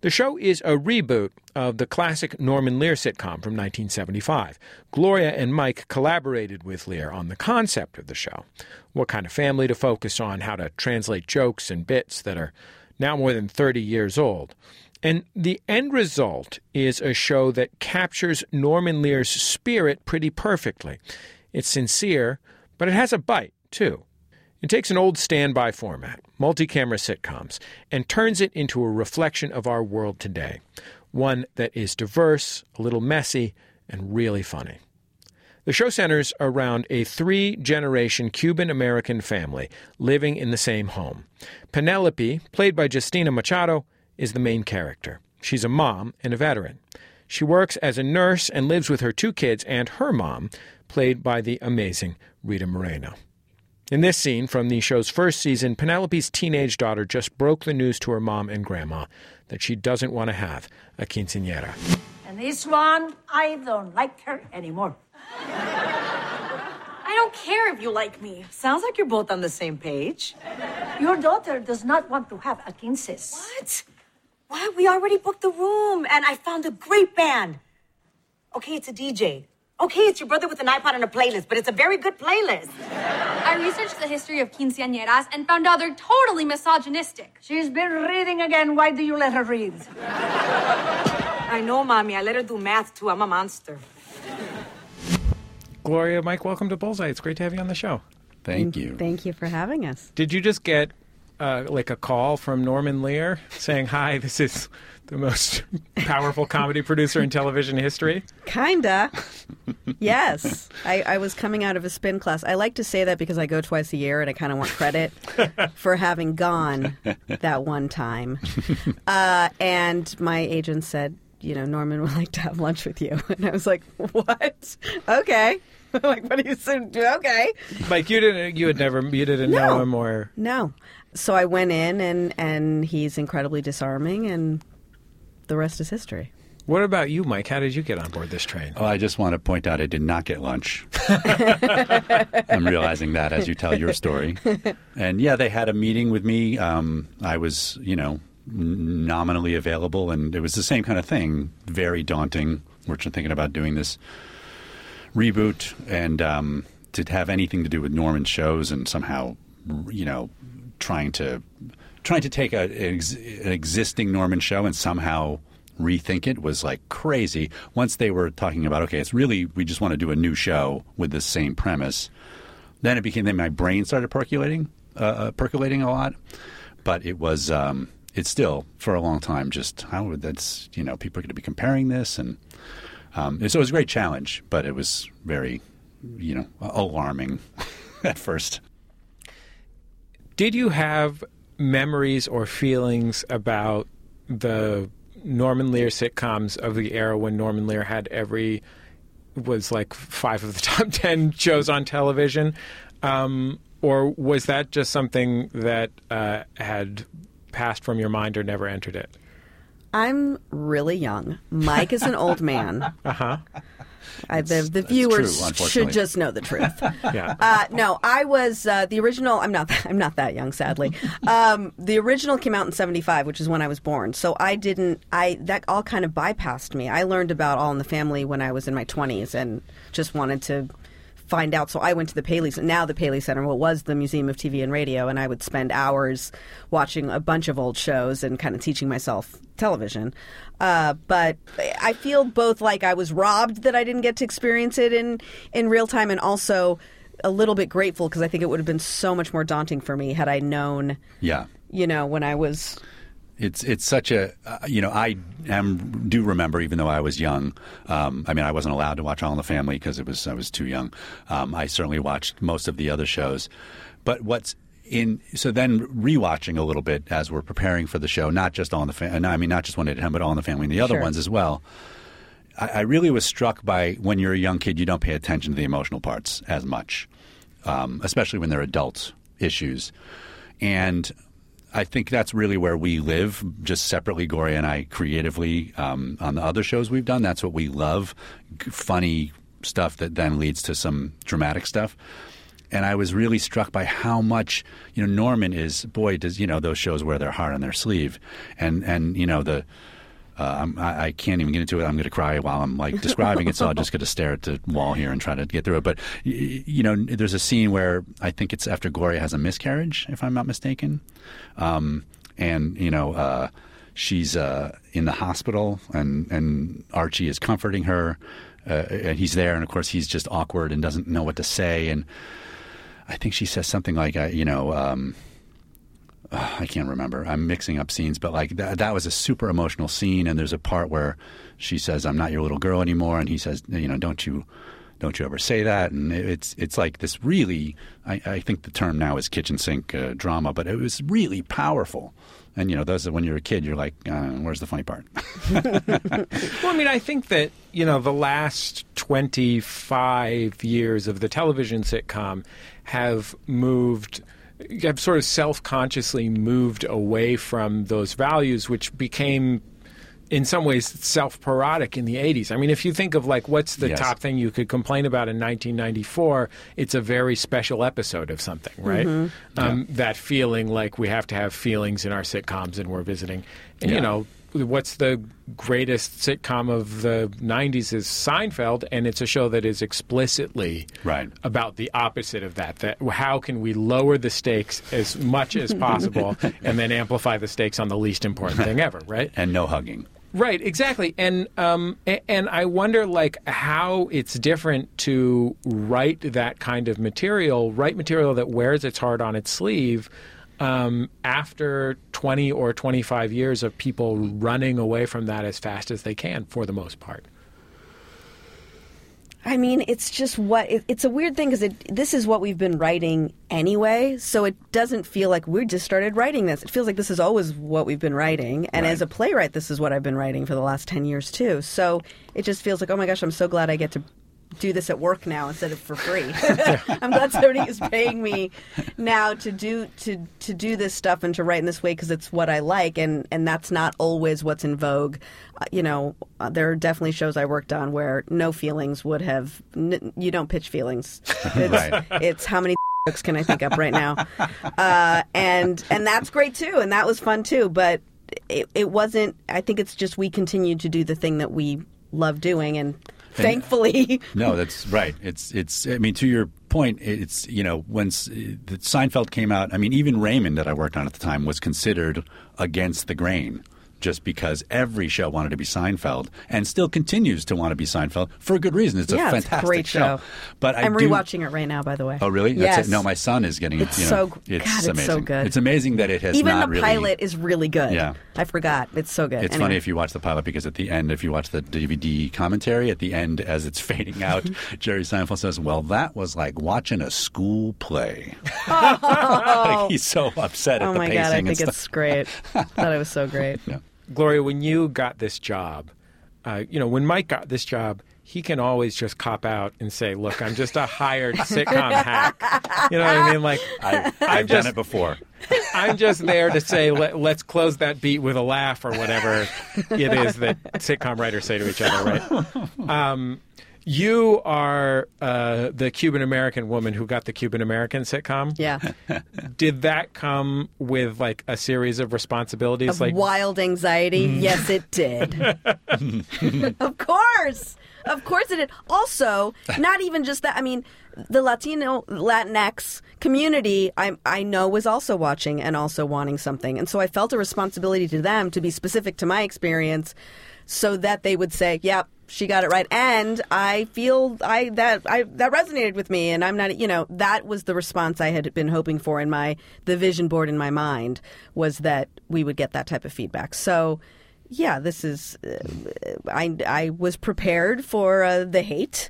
The show is a reboot of the classic Norman Lear sitcom from 1975. Gloria and Mike collaborated with Lear on the concept of the show what kind of family to focus on, how to translate jokes and bits that are now more than 30 years old. And the end result is a show that captures Norman Lear's spirit pretty perfectly. It's sincere, but it has a bite, too. It takes an old standby format, multi camera sitcoms, and turns it into a reflection of our world today. One that is diverse, a little messy, and really funny. The show centers around a three generation Cuban American family living in the same home. Penelope, played by Justina Machado, is the main character. She's a mom and a veteran. She works as a nurse and lives with her two kids and her mom, played by the amazing Rita Moreno. In this scene from the show's first season, Penelope's teenage daughter just broke the news to her mom and grandma that she doesn't want to have a quinceañera. And this one, I don't like her anymore. I don't care if you like me. Sounds like you're both on the same page. Your daughter does not want to have a quinces. What? Why? We already booked the room, and I found a great band. Okay, it's a DJ. Okay, it's your brother with an iPod and a playlist, but it's a very good playlist. I researched the history of quinceañeras and found out they're totally misogynistic. She's been reading again. Why do you let her read? I know, Mommy. I let her do math, too. I'm a monster. Gloria, Mike, welcome to Bullseye. It's great to have you on the show. Thank you. Thank you for having us. Did you just get uh, like a call from Norman Lear saying, "Hi, this is the most powerful comedy producer in television history"? Kinda. yes. I, I was coming out of a spin class. I like to say that because I go twice a year and I kind of want credit for having gone that one time. Uh, and my agent said, you know, Norman would like to have lunch with you. And I was like, what? Okay. like, what do you say? Okay. Mike, you didn't, you had never, you didn't No. know him, or No. So I went in and, and he's incredibly disarming and the rest is history. what about you, Mike? How did you get on board this train? Oh, I just want to point out I did not get lunch. I'm realizing that as you tell your story. And yeah, they had a meeting with me. Um, I was, you know, nominally available, and it was the same kind of thing. Very daunting. We're thinking about doing this reboot, and um, to have anything to do with Norman shows, and somehow, you know, trying to trying to take a, an, ex, an existing Norman show and somehow rethink it was like crazy. Once they were talking about, okay, it's really we just want to do a new show with the same premise. Then it became then my brain started percolating, uh, uh, percolating a lot. But it was um, it's still for a long time just how would that's you know people are going to be comparing this and um, so it was a great challenge, but it was very you know alarming at first. Did you have memories or feelings about the Norman Lear sitcoms of the era when Norman Lear had every was like five of the top ten shows on television, um, or was that just something that uh, had passed from your mind or never entered it? I'm really young. Mike is an old man. Uh huh. I, the, the viewers true, should just know the truth. Yeah. Uh, no, I was uh, the original. I'm not. I'm not that young, sadly. Um, the original came out in '75, which is when I was born. So I didn't. I that all kind of bypassed me. I learned about All in the Family when I was in my 20s, and just wanted to find out. So I went to the Paley. Center, now the Paley Center, what was the Museum of TV and Radio, and I would spend hours watching a bunch of old shows and kind of teaching myself television. Uh, but I feel both like I was robbed that I didn't get to experience it in in real time, and also a little bit grateful because I think it would have been so much more daunting for me had I known, Yeah. you know, when I was It's it's such a uh, you know I am do remember even though I was young. Um, I mean I wasn't allowed to watch All in the Family because it was I was too young. Um, I certainly watched most of the other shows, but what's in so then rewatching a little bit as we're preparing for the show, not just All in the Family. I mean not just One Day at a Time, but All in the Family and the other Sure. ones as well. I, I really was struck by when you're a young kid, you don't pay attention to the emotional parts as much, um, especially when they're adult issues. And I think that's really where we live, just separately, Gloria and I, creatively. Um, on the other shows we've done, that's what we love funny stuff that then leads to some dramatic stuff. And I was really struck by how much, you know, Norman is, boy, does, you know, those shows wear their heart on their sleeve. And, and you know, the, uh, I'm, I, I can't even get into it. I'm going to cry while I'm like describing it, so I'll just get to stare at the wall here and try to get through it. But you know, there's a scene where I think it's after Gloria has a miscarriage, if I'm not mistaken, um, and you know, uh, she's uh, in the hospital, and and Archie is comforting her, uh, and he's there, and of course he's just awkward and doesn't know what to say, and I think she says something like, you know. Um, uh, I can't remember. I'm mixing up scenes, but like that, that was a super emotional scene. And there's a part where she says, "I'm not your little girl anymore," and he says, "You know, don't you, don't you ever say that?" And it- it's it's like this really. I, I think the term now is kitchen sink uh, drama, but it was really powerful. And you know, those when you're a kid, you're like, uh, "Where's the funny part?" Well, I mean, I think that, you know, the last 25 years of the television sitcom have moved, have sort of self consciously moved away from those values, which became. In some ways, self-parodic in the '80s. I mean, if you think of like what's the Yes. top thing you could complain about in 1994, it's a very special episode of something, right? Mhm. Um, That feeling like we have to have feelings in our sitcoms, and we're visiting. And you know, what's the greatest sitcom of the 90s is Seinfeld, and it's a show that is explicitly right. about the opposite of that. That how can we lower the stakes as much as possible and then amplify the stakes on the least important thing ever, right? and no hugging. Right, exactly, and um, and I wonder like how it's different to write that kind of material, write material that wears its heart on its sleeve. Um, after 20 or 25 years of people running away from that as fast as they can, for the most part. I mean, it's just what it, it's a weird thing because this is what we've been writing anyway, so it doesn't feel like we just started writing this. It feels like this is always what we've been writing, and as a playwright, this is what I've been writing for the last ten years too. So it just feels like, oh my gosh, I'm so glad I get to do this at work now instead of for free. I'm glad somebody is paying me now to do to to do this stuff and to write in this way because it's what I like, and and that's not always what's in vogue. Uh, you know, uh, there are definitely shows I worked on where no feelings would have. N- you don't pitch feelings. It's, Right. it's how many jokes can I think up right now, uh, and and that's great too, and that was fun too. But it, it wasn't. I think it's just we continued to do the thing that we love doing, and thankfully. No, that's right. It's it's. I mean, to your point, it's you know when uh, S- the Seinfeld came out. I mean, even Raymond that I worked on at the time was considered against the grain. Just because every show wanted to be Seinfeld and still continues to want to be Seinfeld for a good reason. It's yeah, a it's a fantastic great show. But I I'm do, rewatching it right now, by the way. Oh, really? Yes. That's it. No, my son is getting. It. It's you know, so it's God, it's amazing. so good. It's amazing that it has Even the really. pilot is really good. Yeah. I forgot. It's so good. It's Anyway. funny if you watch the pilot because at the end, if you watch the DVD commentary, at the end, as it's fading out, Jerry Seinfeld says, "Well, that was like watching a school play." like he's so upset at oh the my pacing god, I think it's great. Thought it was so great. Gloria, when you got this job, uh, you know, when Mike got this job, he can always just cop out and say, "Look, I'm just a hired sitcom hack." You know what I mean? Like, I, I've done it before. I'm just there to say, Let, "Let's close that beat with a laugh" or whatever it is that sitcom writers say to each other, right? Um, you are uh, the Cuban American woman who got the Cuban American sitcom. Yeah. Did that come with like a series of responsibilities? Of like, wild anxiety. Mm. Yes, it did. of course. Of course it did. Also, not even just that. I mean, the Latino Latinx community, I I know was also watching and also wanting something, and so I felt a responsibility to them to be specific to my experience, so that they would say, "Yep." She got it right, and I feel I that I that resonated with me, and I'm not, you know, that was the response I had been hoping for in my the vision board in my mind was that we would get that type of feedback. So, yeah, this is uh, I I was prepared for uh, the hate,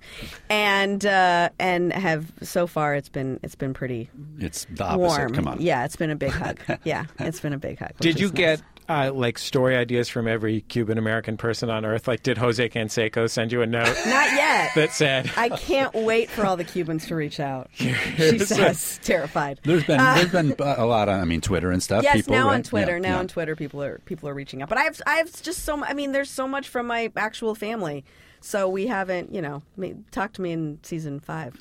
and uh, and have so far it's been it's been pretty It's the opposite. warm. Come on. Yeah, it's been a big hug. Yeah, it's been a big hug. Did you nice. get uh, like story ideas from every Cuban American person on earth? Like, did Jose Canseco send you a note Not yet. that said, I can't wait for all the Cubans to reach out. She says, terrified. There's been Uh, there's been a lot on I mean Twitter and stuff. Yes, people, now on? Twitter. Yeah, now yeah. on Twitter, people are people are reaching out. But I have I have just so. mu- I mean, there's so much from my actual family. So we haven't, you know, I mean, talk to me in season five.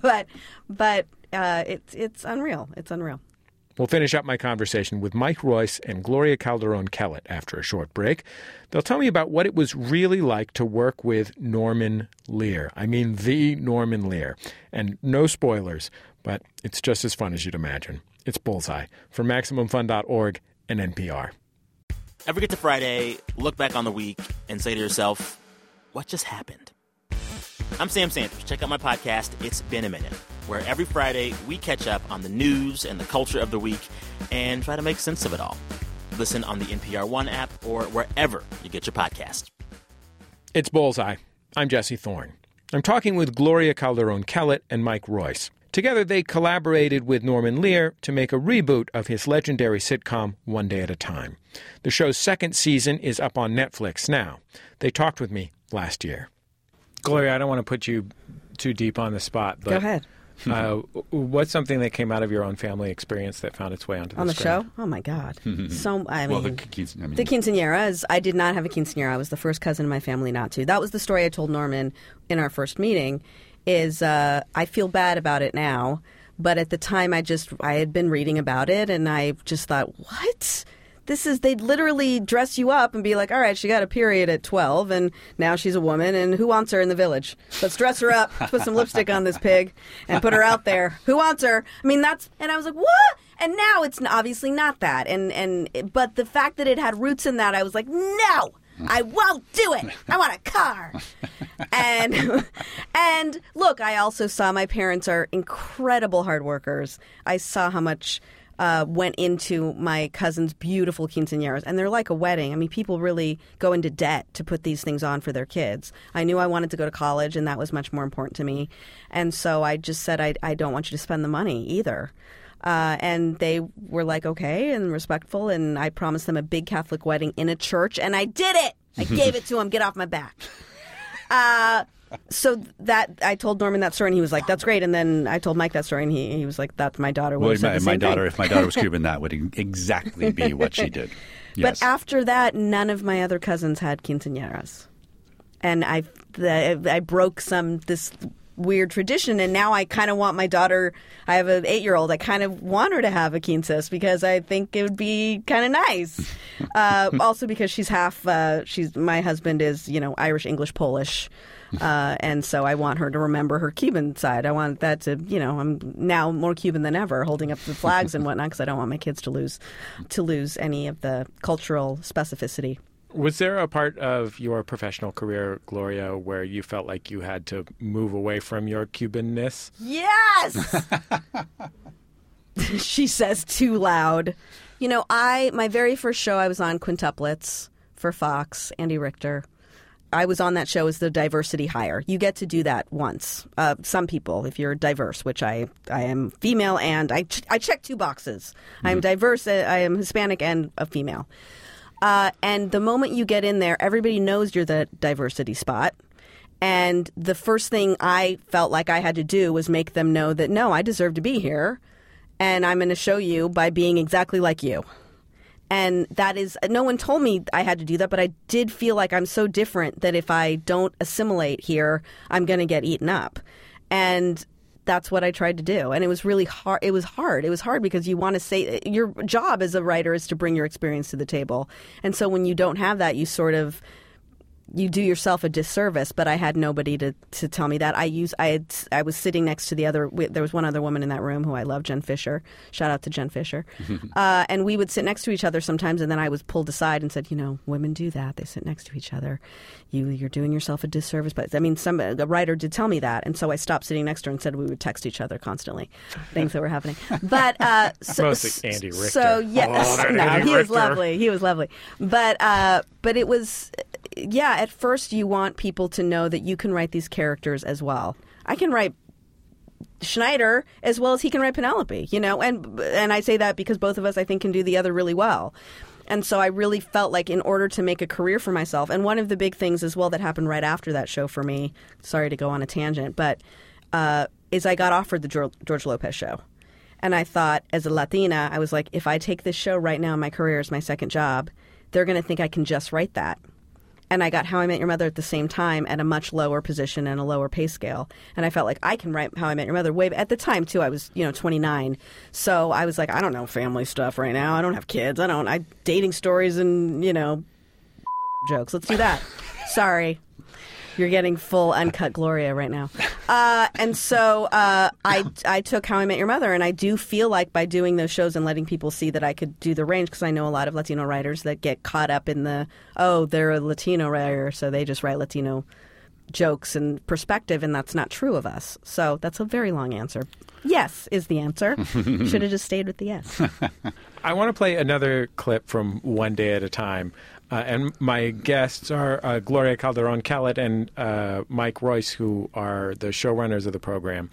but but uh, it's it's unreal. It's unreal. We'll finish up my conversation with Mike Royce and Gloria Calderon Kellett after a short break. They'll tell me about what it was really like to work with Norman Lear. I mean, the Norman Lear. And no spoilers, but it's just as fun as you'd imagine. It's Bullseye from MaximumFun.org and NPR. Ever get to Friday, look back on the week, and say to yourself, what just happened? I'm Sam Sanders. Check out my podcast, It's Been a Minute, where every Friday we catch up on the news and the culture of the week and try to make sense of it all. Listen on the NPR One app or wherever you get your podcast. It's Bullseye. I'm Jesse Thorne. I'm talking with Gloria Calderon Kellett and Mike Royce. Together, they collaborated with Norman Lear to make a reboot of his legendary sitcom One Day at a Time. The show's second season is up on Netflix now. They talked with me last year. Gloria, I don't want to put you too deep on the spot, but Go ahead. uh, what's something that came out of your own family experience that found its way onto the on the screen? show. Oh my god! so I mean, well, the, quince- I mean, The quinceañeras. I did not have a quinceañera. I was the first cousin in my family not to. That was the story I told Norman in our first meeting. Is uh, I feel bad about it now, but at the time I just I had been reading about it and I just thought, what? This is they'd literally dress you up and be like, all right, she got a period at twelve and now she's a woman and who wants her in the village? Let's dress her up, put some lipstick on this pig, and put her out there. Who wants her? I mean, that's and I was like, what? And now it's obviously not that. And and but the fact that it had roots in that, I was like, no, I won't do it. I want a car. and and look, I also saw my parents are incredible hard workers. I saw how much. Uh, went into my cousin's beautiful quinceañeras, and they're like a wedding. I mean, people really go into debt to put these things on for their kids. I knew I wanted to go to college, and that was much more important to me. And so I just said, I, I don't want you to spend the money either. Uh, and they were like, okay, and respectful. And I promised them a big Catholic wedding in a church, and I did it. I gave it to them. Get off my back. Uh, so that I told Norman that story, and he was like, "That's great." And then I told Mike that story, and he, he was like, "That's my daughter." well, my, my daughter, thing." if my daughter was Cuban, that would exactly be what she did. Yes. But after that, none of my other cousins had quinceañeras, and I the, I broke some this weird tradition, and now I kind of want my daughter. I have an eight year old. I kind of want her to have a quinces because I think it would be kind of nice. uh, also because she's half. Uh, she's my husband is you know Irish, English, Polish. Uh, and so I want her to remember her Cuban side. I want that to, you know, I'm now more Cuban than ever, holding up the flags and whatnot, because I don't want my kids to lose, to lose any of the cultural specificity. Was there a part of your professional career, Gloria, where you felt like you had to move away from your Cubanness? Yes. she says too loud. You know, I my very first show I was on quintuplets for Fox, Andy Richter. I was on that show as the diversity hire. You get to do that once. Uh, some people, if you're diverse, which I, I am female and I, ch- I check two boxes. I am diverse, uh, I am Hispanic and a female. Uh, and the moment you get in there, everybody knows you're the diversity spot. And the first thing I felt like I had to do was make them know that no, I deserve to be here. And I'm going to show you by being exactly like you. And that is, no one told me I had to do that, but I did feel like I'm so different that if I don't assimilate here, I'm going to get eaten up. And that's what I tried to do. And it was really hard. It was hard. It was hard because you want to say your job as a writer is to bring your experience to the table. And so when you don't have that, you sort of you do yourself a disservice. But I had nobody to, to tell me that. I use I had I was sitting next to the other. There was one other woman in that room who I love, Jen Fisher. Shout out to Jen Fisher. uh, and we would sit next to each other sometimes, and then I was pulled aside and said, you know, women do that. They sit next to each other. You you're doing yourself a disservice. But I mean, some a writer did tell me that, and so I stopped sitting next to her and said we would text each other constantly, things that were happening. But uh, so, Mostly Andy Richter. So yes, Oh, no, Andy he was lovely. He was lovely. But uh, but it was yeah. At first, you want people to know that you can write these characters as well. I can write Schneider as well as he can write Penelope. You know, and and I say that because both of us I think can do the other really well. And so I really felt like in order to make a career for myself, and one of the big things as well that happened right after that show for me, sorry to go on a tangent, but uh, is I got offered the George Lopez show. And I thought, as a Latina, I was like, if I take this show right now, my career is my second job, they're going to think I can just write that. And I got How I Met Your Mother at the same time at a much lower position and a lower pay scale. And I felt like I can write How I Met Your Mother way at the time too. I was you know 29, so I was like, I don't know family stuff right now. I don't have kids. I don't. I dating stories and you know jokes. Let's do that. Sorry. You're getting full uncut Gloria right now. Uh, and so uh, I, I took How I Met Your Mother, and I do feel like by doing those shows and letting people see that I could do the range, because I know a lot of Latino writers that get caught up in the, oh, they're a Latino writer, so they just write Latino jokes and perspective, and that's not true of us. So that's a very long answer. Yes is the answer. Should have just stayed with the yes. I want to play another clip from One Day at a Time. Uh, and my guests are uh, Gloria Calderon Kellett and uh, Mike Royce, who are the showrunners of the program.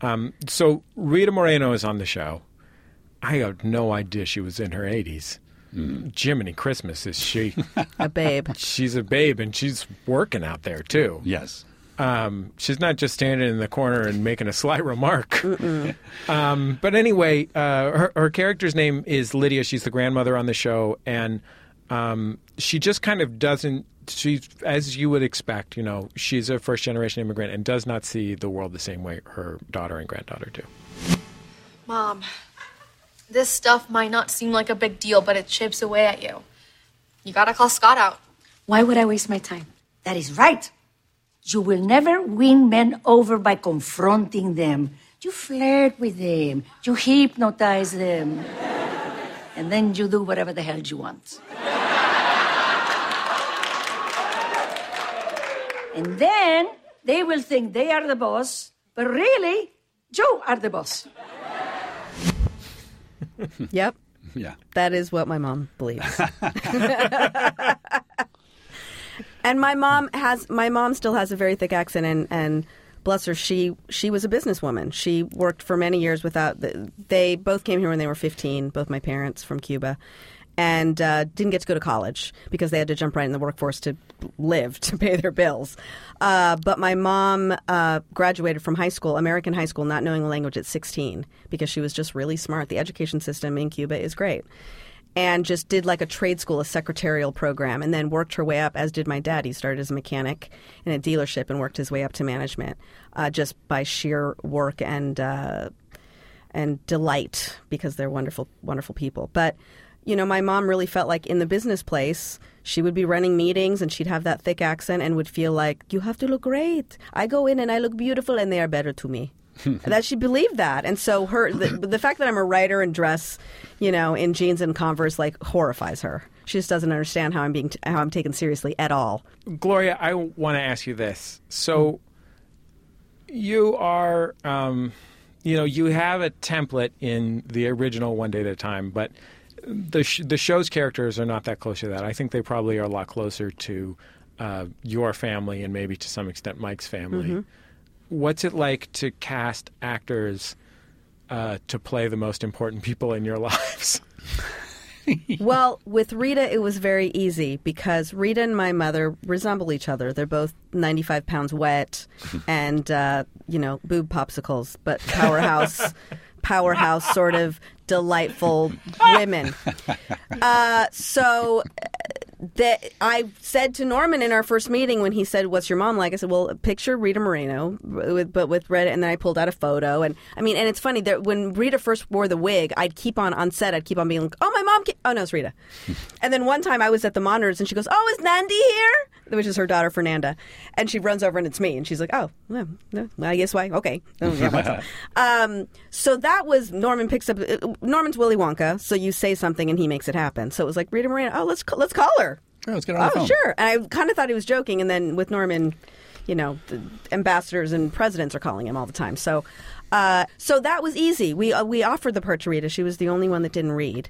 Um, so Rita Moreno is on the show. I had no idea she was in her 80s. Jiminy Christmas, is she? a babe. She's a babe, and she's working out there, too. Yes. Um, she's not just standing in the corner and making a sly remark. Um, but anyway, uh, her, her character's name is Lydia. She's the grandmother on the show, and um, she just kind of doesn't. She, as you would expect, you know, she's a first generation immigrant and does not see the world the same way her daughter and granddaughter do. Mom, this stuff might not seem like a big deal, but it chips away at you. You gotta call Scott out. Why would I waste my time? That is right. You will never win men over by confronting them. You flirt with them, you hypnotize them, and then you do whatever the hell you want. And then they will think they are the boss, but really, you are the boss. yep. Yeah. That is what my mom believes. and my mom has my mom still has a very thick accent and and bless her she she was a businesswoman. She worked for many years without they both came here when they were 15, both my parents from Cuba. And uh, didn't get to go to college because they had to jump right in the workforce to live, to pay their bills. Uh, but my mom uh, graduated from high school, American high school, not knowing the language at 16 because she was just really smart. The education system in Cuba is great and just did like a trade school, a secretarial program, and then worked her way up, as did my dad. He started as a mechanic in a dealership and worked his way up to management uh, just by sheer work and uh, and delight because they're wonderful, wonderful people. But you know, my mom really felt like in the business place, she would be running meetings and she'd have that thick accent and would feel like, you have to look great. I go in and I look beautiful and they are better to me. that she believed that. And so her the, the fact that I'm a writer and dress, you know, in jeans and Converse like horrifies her. She just doesn't understand how I'm being how I'm taken seriously at all. Gloria, I want to ask you this. So you are um, you know, you have a template in the original One Day at a Time, but the sh- the show's characters are not that close to that. I think they probably are a lot closer to uh, your family and maybe to some extent Mike's family. Mhm. What's it like to cast actors uh, to play the most important people in your lives? well, with Rita, it was very easy because Rita and my mother resemble each other. They're both 95 pounds wet and, uh, you know, boob popsicles, but powerhouse, powerhouse sort of delightful women. Uh, so that I said to Norman in our first meeting when he said, "What's your mom like?" I said, "Well, picture Rita Moreno, with, but with red." And then I pulled out a photo, and I mean, and it's funny that when Rita first wore the wig, I'd keep on on set, I'd keep on being like, "Oh, my mom!" Oh no, it's Rita. and then one time I was at the monitors, and she goes, "Oh, is Nandi here?" Which is her daughter Fernanda, and she runs over and it's me, and she's like, "Oh, no, I guess why? Okay." Oh, yeah, um, so that was Norman picks up. uh, Norman's Willy Wonka, so you say something and he makes it happen. So it was like Rita Moreno. Oh, let's let's call her. Oh, let's get on the Oh, sure. And I kind of thought he was joking, and then with Norman, you know, the ambassadors and presidents are calling him all the time. So, uh, so that was easy. We uh, we offered the part to Rita. She was the only one that didn't read,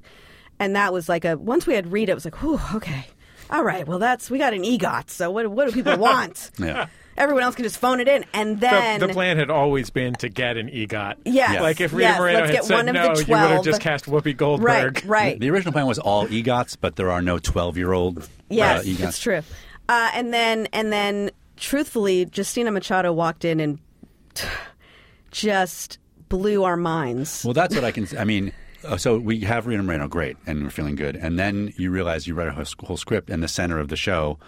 and that was like a once we had Rita, it was like, whew, okay, all right. Well, that's we got an EGOT. So what what do people want? Yeah. Everyone else can just phone it in, and then the, the plan had always been to get an EGOT. Yeah, Like if Rita Yes, Moreno let's had get said one of the no, you would have just cast Whoopi Goldberg. Right, right. The original plan was all EGOTs, but there are no 12 year old Yes, uh, EGOTs. it's true. Uh, and then, and then, truthfully, Justina Machado walked in and just blew our minds. Well, that's what I can. I mean, uh, so we have Rita Moreno, great, and we're feeling good. And then you realize you read a whole, whole script, and the center of the show.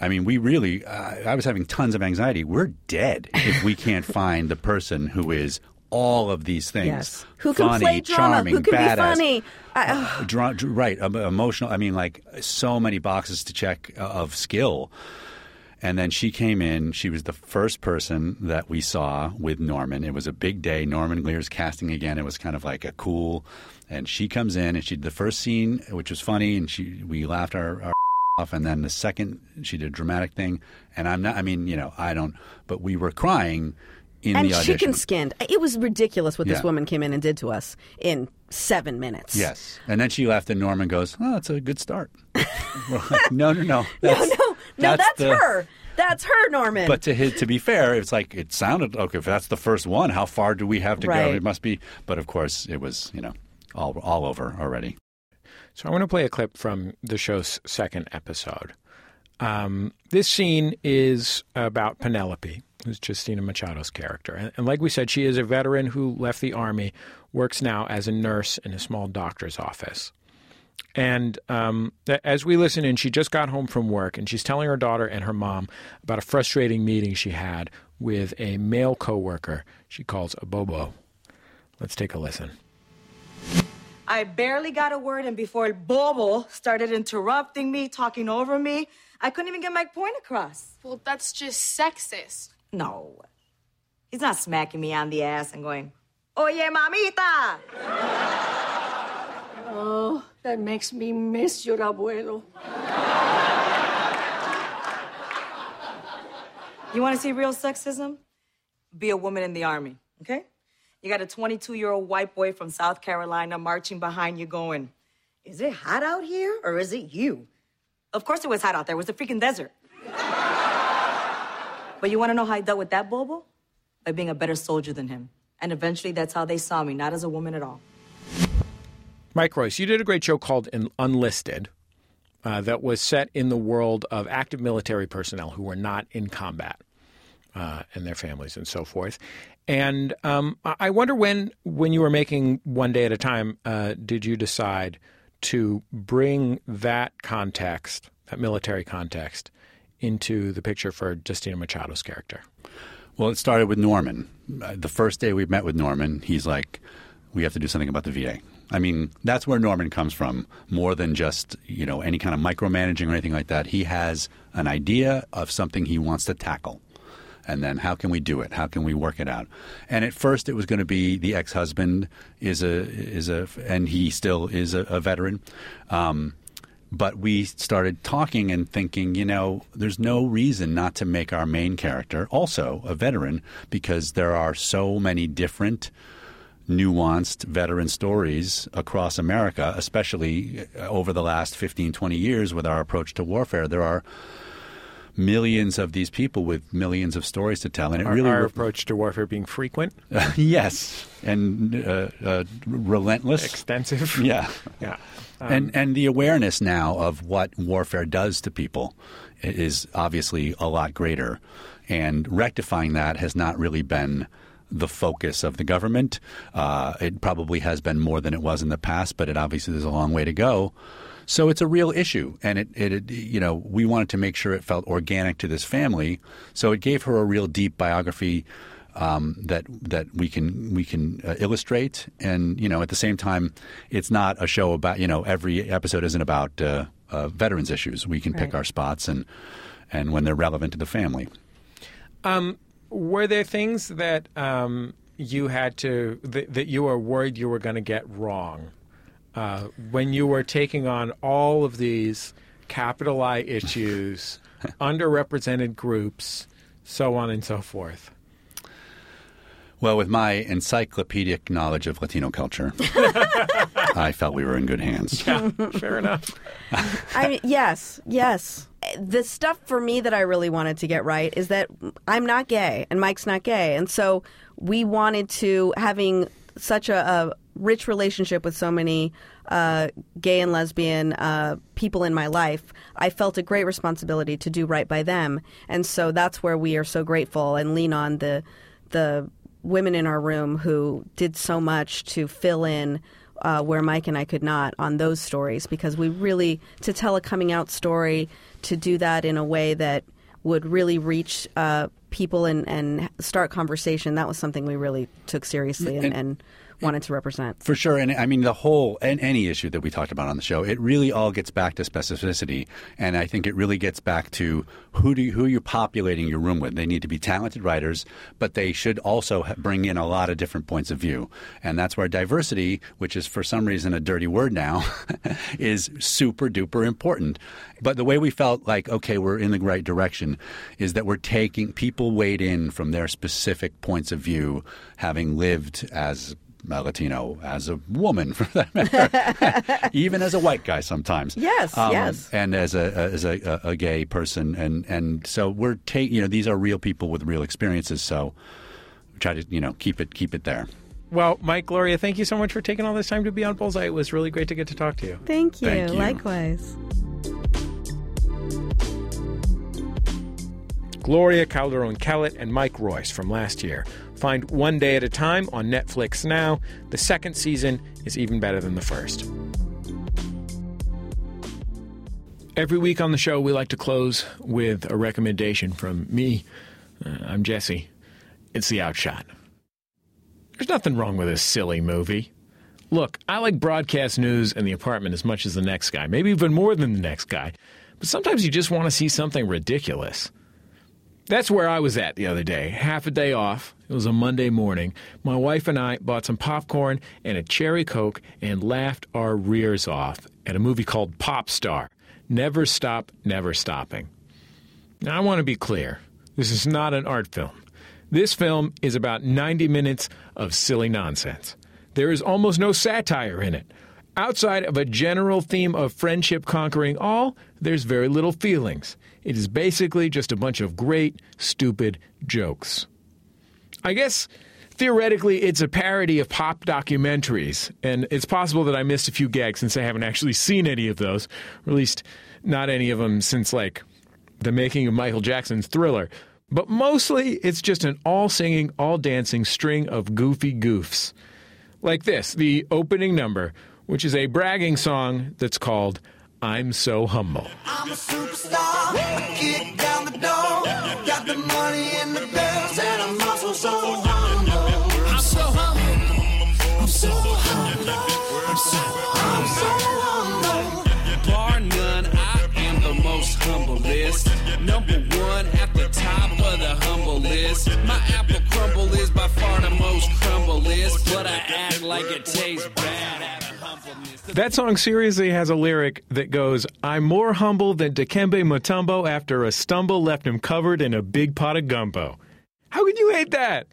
I mean, we really. Uh, I was having tons of anxiety. We're dead if we can't find the person who is all of these things. Yes. Who can funny, play drama? charming, Who can badass. be funny? I. Dra- dr- right, em- emotional. I mean, like so many boxes to check uh, of skill. And then she came in. She was the first person that we saw with Norman. It was a big day. Norman Lear's casting again. It was kind of like a cool. And she comes in and she did the first scene, which was funny, and she we laughed our, our. And then the second, she did a dramatic thing. And I'm not. I mean, you know, I don't. But we were crying in and the audition. chicken skinned. It was ridiculous what this woman came in and did to us in seven minutes. Yes. And then she left, and Norman goes, "Oh, it's a good start." Like, no, no, no. That's, no, no, that's, the- her. That's her, Norman. But to his, to be fair, it's like it sounded okay. If that's the first one, how far do we have to Right. go? It must be. But of course, it was you know all all over already. So I want to play a clip from the show's second episode. Um, this scene is about Penelope, who's Justina Machado's character. And, and like we said, she is a veteran who left the army, works now as a nurse in a small doctor's office. And um, as we listen in, she just got home from work and she's telling her daughter and her mom about a frustrating meeting she had with a male coworker she calls a bobo. Let's take a listen. I barely got a word in before Bobo started interrupting me, talking over me. I couldn't even get my point across. Well, that's just sexist. No. He's not smacking me on the ass and going, Oye, mamita! Oh, that makes me miss your abuelo. You want to see real sexism? Be a woman in the army, okay? You got a 22 year old white boy from South Carolina marching behind you going, Is it hot out here or is it you? Of course it was hot out there. It was a freaking desert. but you want to know how I dealt with that Bobo? By being a better soldier than him. And eventually that's how they saw me, not as a woman at all. Mike Royce, you did a great show called Enlisted uh, that was set in the world of active military personnel who were not in combat uh, and their families and so forth. And um, I wonder when, when you were making One Day at a Time, uh, did you decide to bring that context, that military context, into the picture for Justina Machado's character? Well, it started with Norman. Uh, The first day we met with Norman, he's like, "We have to do something about the VA." I mean, that's where Norman comes from, more than just you know any kind of micromanaging or anything like that. He has an idea of something he wants to tackle, and then how can we do it? How can we work it out? And at first, it was going to be the ex-husband is a is a and he still is a, a veteran. Um, but we started talking and thinking, you know, there's no reason not to make our main character also a veteran because there are so many different nuanced veteran stories across America, especially uh, over the last 15, 20 years with our approach to warfare. There are millions of these people with millions of stories to tell. And it Our, really our re- approach to warfare being frequent, yes, and uh, uh, relentless, extensive. Yeah, yeah. and and the awareness now of what warfare does to people is obviously a lot greater, and rectifying that has not really been the focus of the government. Uh, it probably has been more than it was in the past, but it obviously there's a long way to go. So it's a real issue, and it, it, it you know we wanted to make sure it felt organic to this family. So it gave her a real deep biography um, that that we can we can uh, illustrate, and you know at the same time, it's not a show about you know every episode isn't about uh, uh, veterans issues. We can pick our spots and and when they're relevant to the family. Um, were there things that um, you had to that, that you were worried you were going to get wrong uh, when you were taking on all of these capital I issues, underrepresented groups, so on and so forth? Well, with my encyclopedic knowledge of Latino culture, I felt we were in good hands. Yeah, fair enough. I mean, yes, yes. The stuff for me that I really wanted to get right is that I'm not gay and Mike's not gay, and so we wanted to having such a, a rich relationship with so many uh, gay and lesbian uh, people in my life. I felt a great responsibility to do right by them, and so that's where we are so grateful and lean on the the women in our room who did so much to fill in uh, where Mike and I could not on those stories because we really to tell a coming out story to do that in a way that would really reach uh, people and, and start conversation. That was something we really took seriously and, And- and wanted to represent. For sure, and I mean the whole and any issue that we talked about on the show, it really all gets back to specificity, and I think it really gets back to who do you, who you're populating your room with. They need to be talented writers, but they should also bring in a lot of different points of view, and that's where diversity, which is for some reason a dirty word now, is super duper important. But the way we felt like okay, we're in the right direction, is that we're taking people weighed in from their specific points of view, having lived as a Latino, as a woman, for that matter, even as a white guy sometimes. Yes, um, yes. and as a as a, a, a gay person, and and so we're taking you know these are real people with real experiences, so we try to you know keep it keep it there. Well, Mike, Gloria, thank you so much for taking all this time to be on Bullseye. It was really great to get to talk to you. Thank you. Thank you. Likewise. Gloria Calderon Kellett and Mike Royce from last year. Find One Day at a Time on Netflix now. The second season is even better than the first. Every week on the show, we like to close with a recommendation from me. Uh, I'm Jesse. It's The Outshot. There's nothing wrong with this silly movie. Look, I like broadcast news and The Apartment as much as the next guy, maybe even more than the next guy. But sometimes you just want to see something ridiculous. That's where I was at the other day. Half a day off. It was a Monday morning. My wife and I bought some popcorn and a cherry coke and laughed our rears off at a movie called Popstar. Never stop, never stopping. Now I want to be clear. This is not an art film. This film is about 90 minutes of silly nonsense. There is almost no satire in it. Outside of a general theme of friendship conquering all, there's very little feelings. It is basically just a bunch of great, stupid jokes. I guess theoretically it's a parody of pop documentaries, and it's possible that I missed a few gags since I haven't actually seen any of those, or at least not any of them since, like, the making of Michael Jackson's thriller. But mostly it's just an all singing, all dancing string of goofy goofs. Like this the opening number, which is a bragging song that's called I'm So Humble. I'm a superstar. Kick down the door. Got the money and the girls, and I'm also so humble. I'm so humble. I'm so humble. I'm so, I'm so humble. Bar none, I am the most humblest. Number one at the top of the humble list. My apple crumble is by far the most crumblest, but I act like it tastes bad out of humbleness. That song seriously has a lyric that goes, I'm more humble than Dikembe Mutombo after a stumble left him covered in a big pot of gumbo. How could you hate that?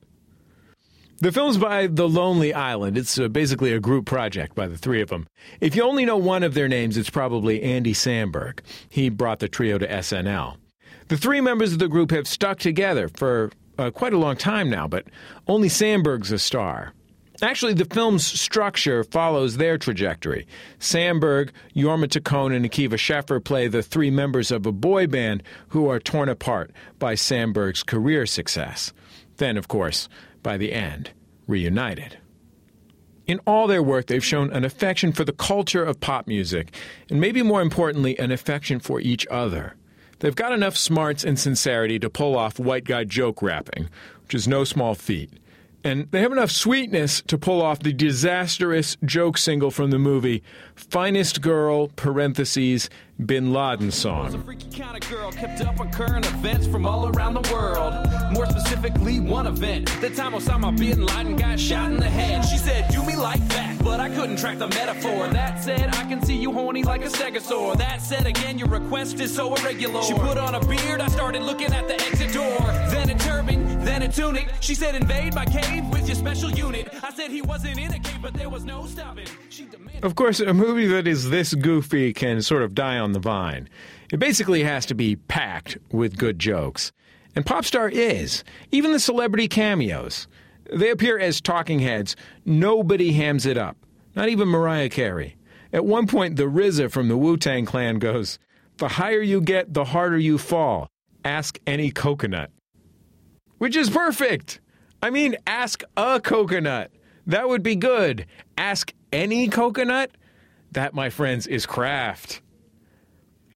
The film's by The Lonely Island. It's uh, basically a group project by the three of them. If you only know one of their names, it's probably Andy Samberg. He brought the trio to SNL. The three members of the group have stuck together for uh, quite a long time now, but only Samberg's a star. Actually, the film's structure follows their trajectory. Samberg, Jorma Taccone, and Akiva Schaffer play the three members of a boy band who are torn apart by Samberg's career success. Then, of course, by the end, reunited. In all their work, they've shown an affection for the culture of pop music, and maybe more importantly, an affection for each other. They've got enough smarts and sincerity to pull off white guy joke rapping, which is no small feat. And they have enough sweetness to pull off the disastrous joke single from the movie Finest Girl, parentheses, Bin Laden song. freaky kind of girl kept up on current events from all around the world. More specifically, one event. The time Osama bin Laden got shot in the head. She said, Do me like that, but I couldn't track the metaphor. That said, I can see you horny like a stegosaur. That said, again, your request is so irregular. She put on a beard, I started looking at the exit door. Then a turban, then a tunic. She said, Invade my cave with your special unit. I said he wasn't in a cave, but there was no stopping. She demanded. Of course, a movie that is this goofy can sort of die on the vine. It basically has to be packed with good jokes. And Popstar is. Even the celebrity cameos. They appear as talking heads. Nobody hams it up. Not even Mariah Carey. At one point, the RZA from the Wu Tang Clan goes, The higher you get, the harder you fall. Ask any coconut. Which is perfect. I mean, ask a coconut. That would be good. Ask any coconut? That, my friends, is craft.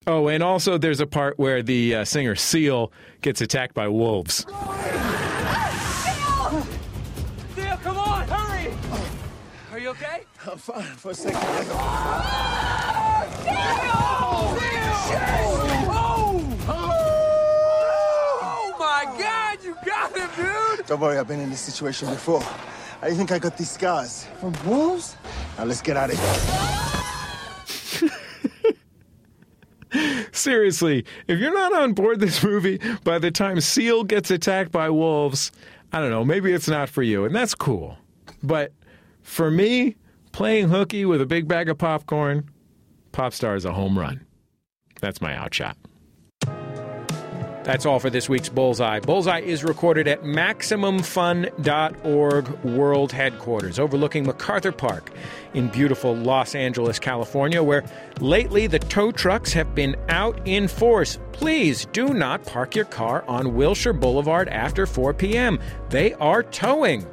Oh, and also there's a part where the uh, singer Seal gets attacked by wolves. Theo, come on, hurry! Are you okay? I'm fine for a second. Seal! Seal! Oh! Oh my god, you got him, dude! Don't worry, I've been in this situation before. I think I got these scars from wolves. Now let's get out of here. Seriously, if you're not on board this movie by the time Seal gets attacked by wolves, I don't know, maybe it's not for you, and that's cool. But for me, playing hooky with a big bag of popcorn, Popstar is a home run. That's my outshot. That's all for this week's Bullseye. Bullseye is recorded at MaximumFun.org World Headquarters, overlooking MacArthur Park in beautiful Los Angeles, California, where lately the tow trucks have been out in force. Please do not park your car on Wilshire Boulevard after 4 p.m. They are towing.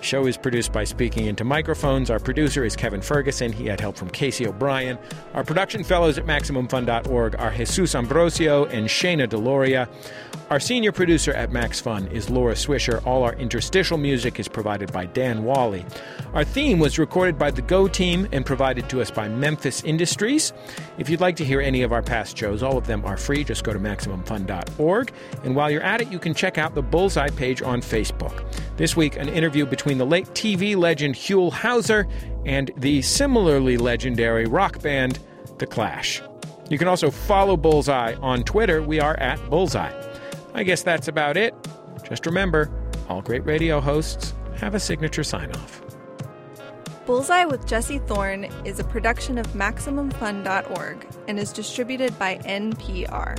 Show is produced by Speaking Into Microphones. Our producer is Kevin Ferguson. He had help from Casey O'Brien. Our production fellows at MaximumFun.org are Jesus Ambrosio and Shayna Deloria. Our senior producer at Max Fun is Laura Swisher. All our interstitial music is provided by Dan Wally. Our theme was recorded by the Go team and provided to us by Memphis Industries. If you'd like to hear any of our past shows, all of them are free. Just go to MaximumFun.org. And while you're at it, you can check out the Bullseye page on Facebook. This week, an interview between the late TV legend Huell Howser and the similarly legendary rock band The Clash. You can also follow Bullseye on Twitter. We are at Bullseye. I guess that's about it. Just remember, all great radio hosts have a signature sign off. Bullseye with Jesse Thorn is a production of MaximumFun.org and is distributed by NPR.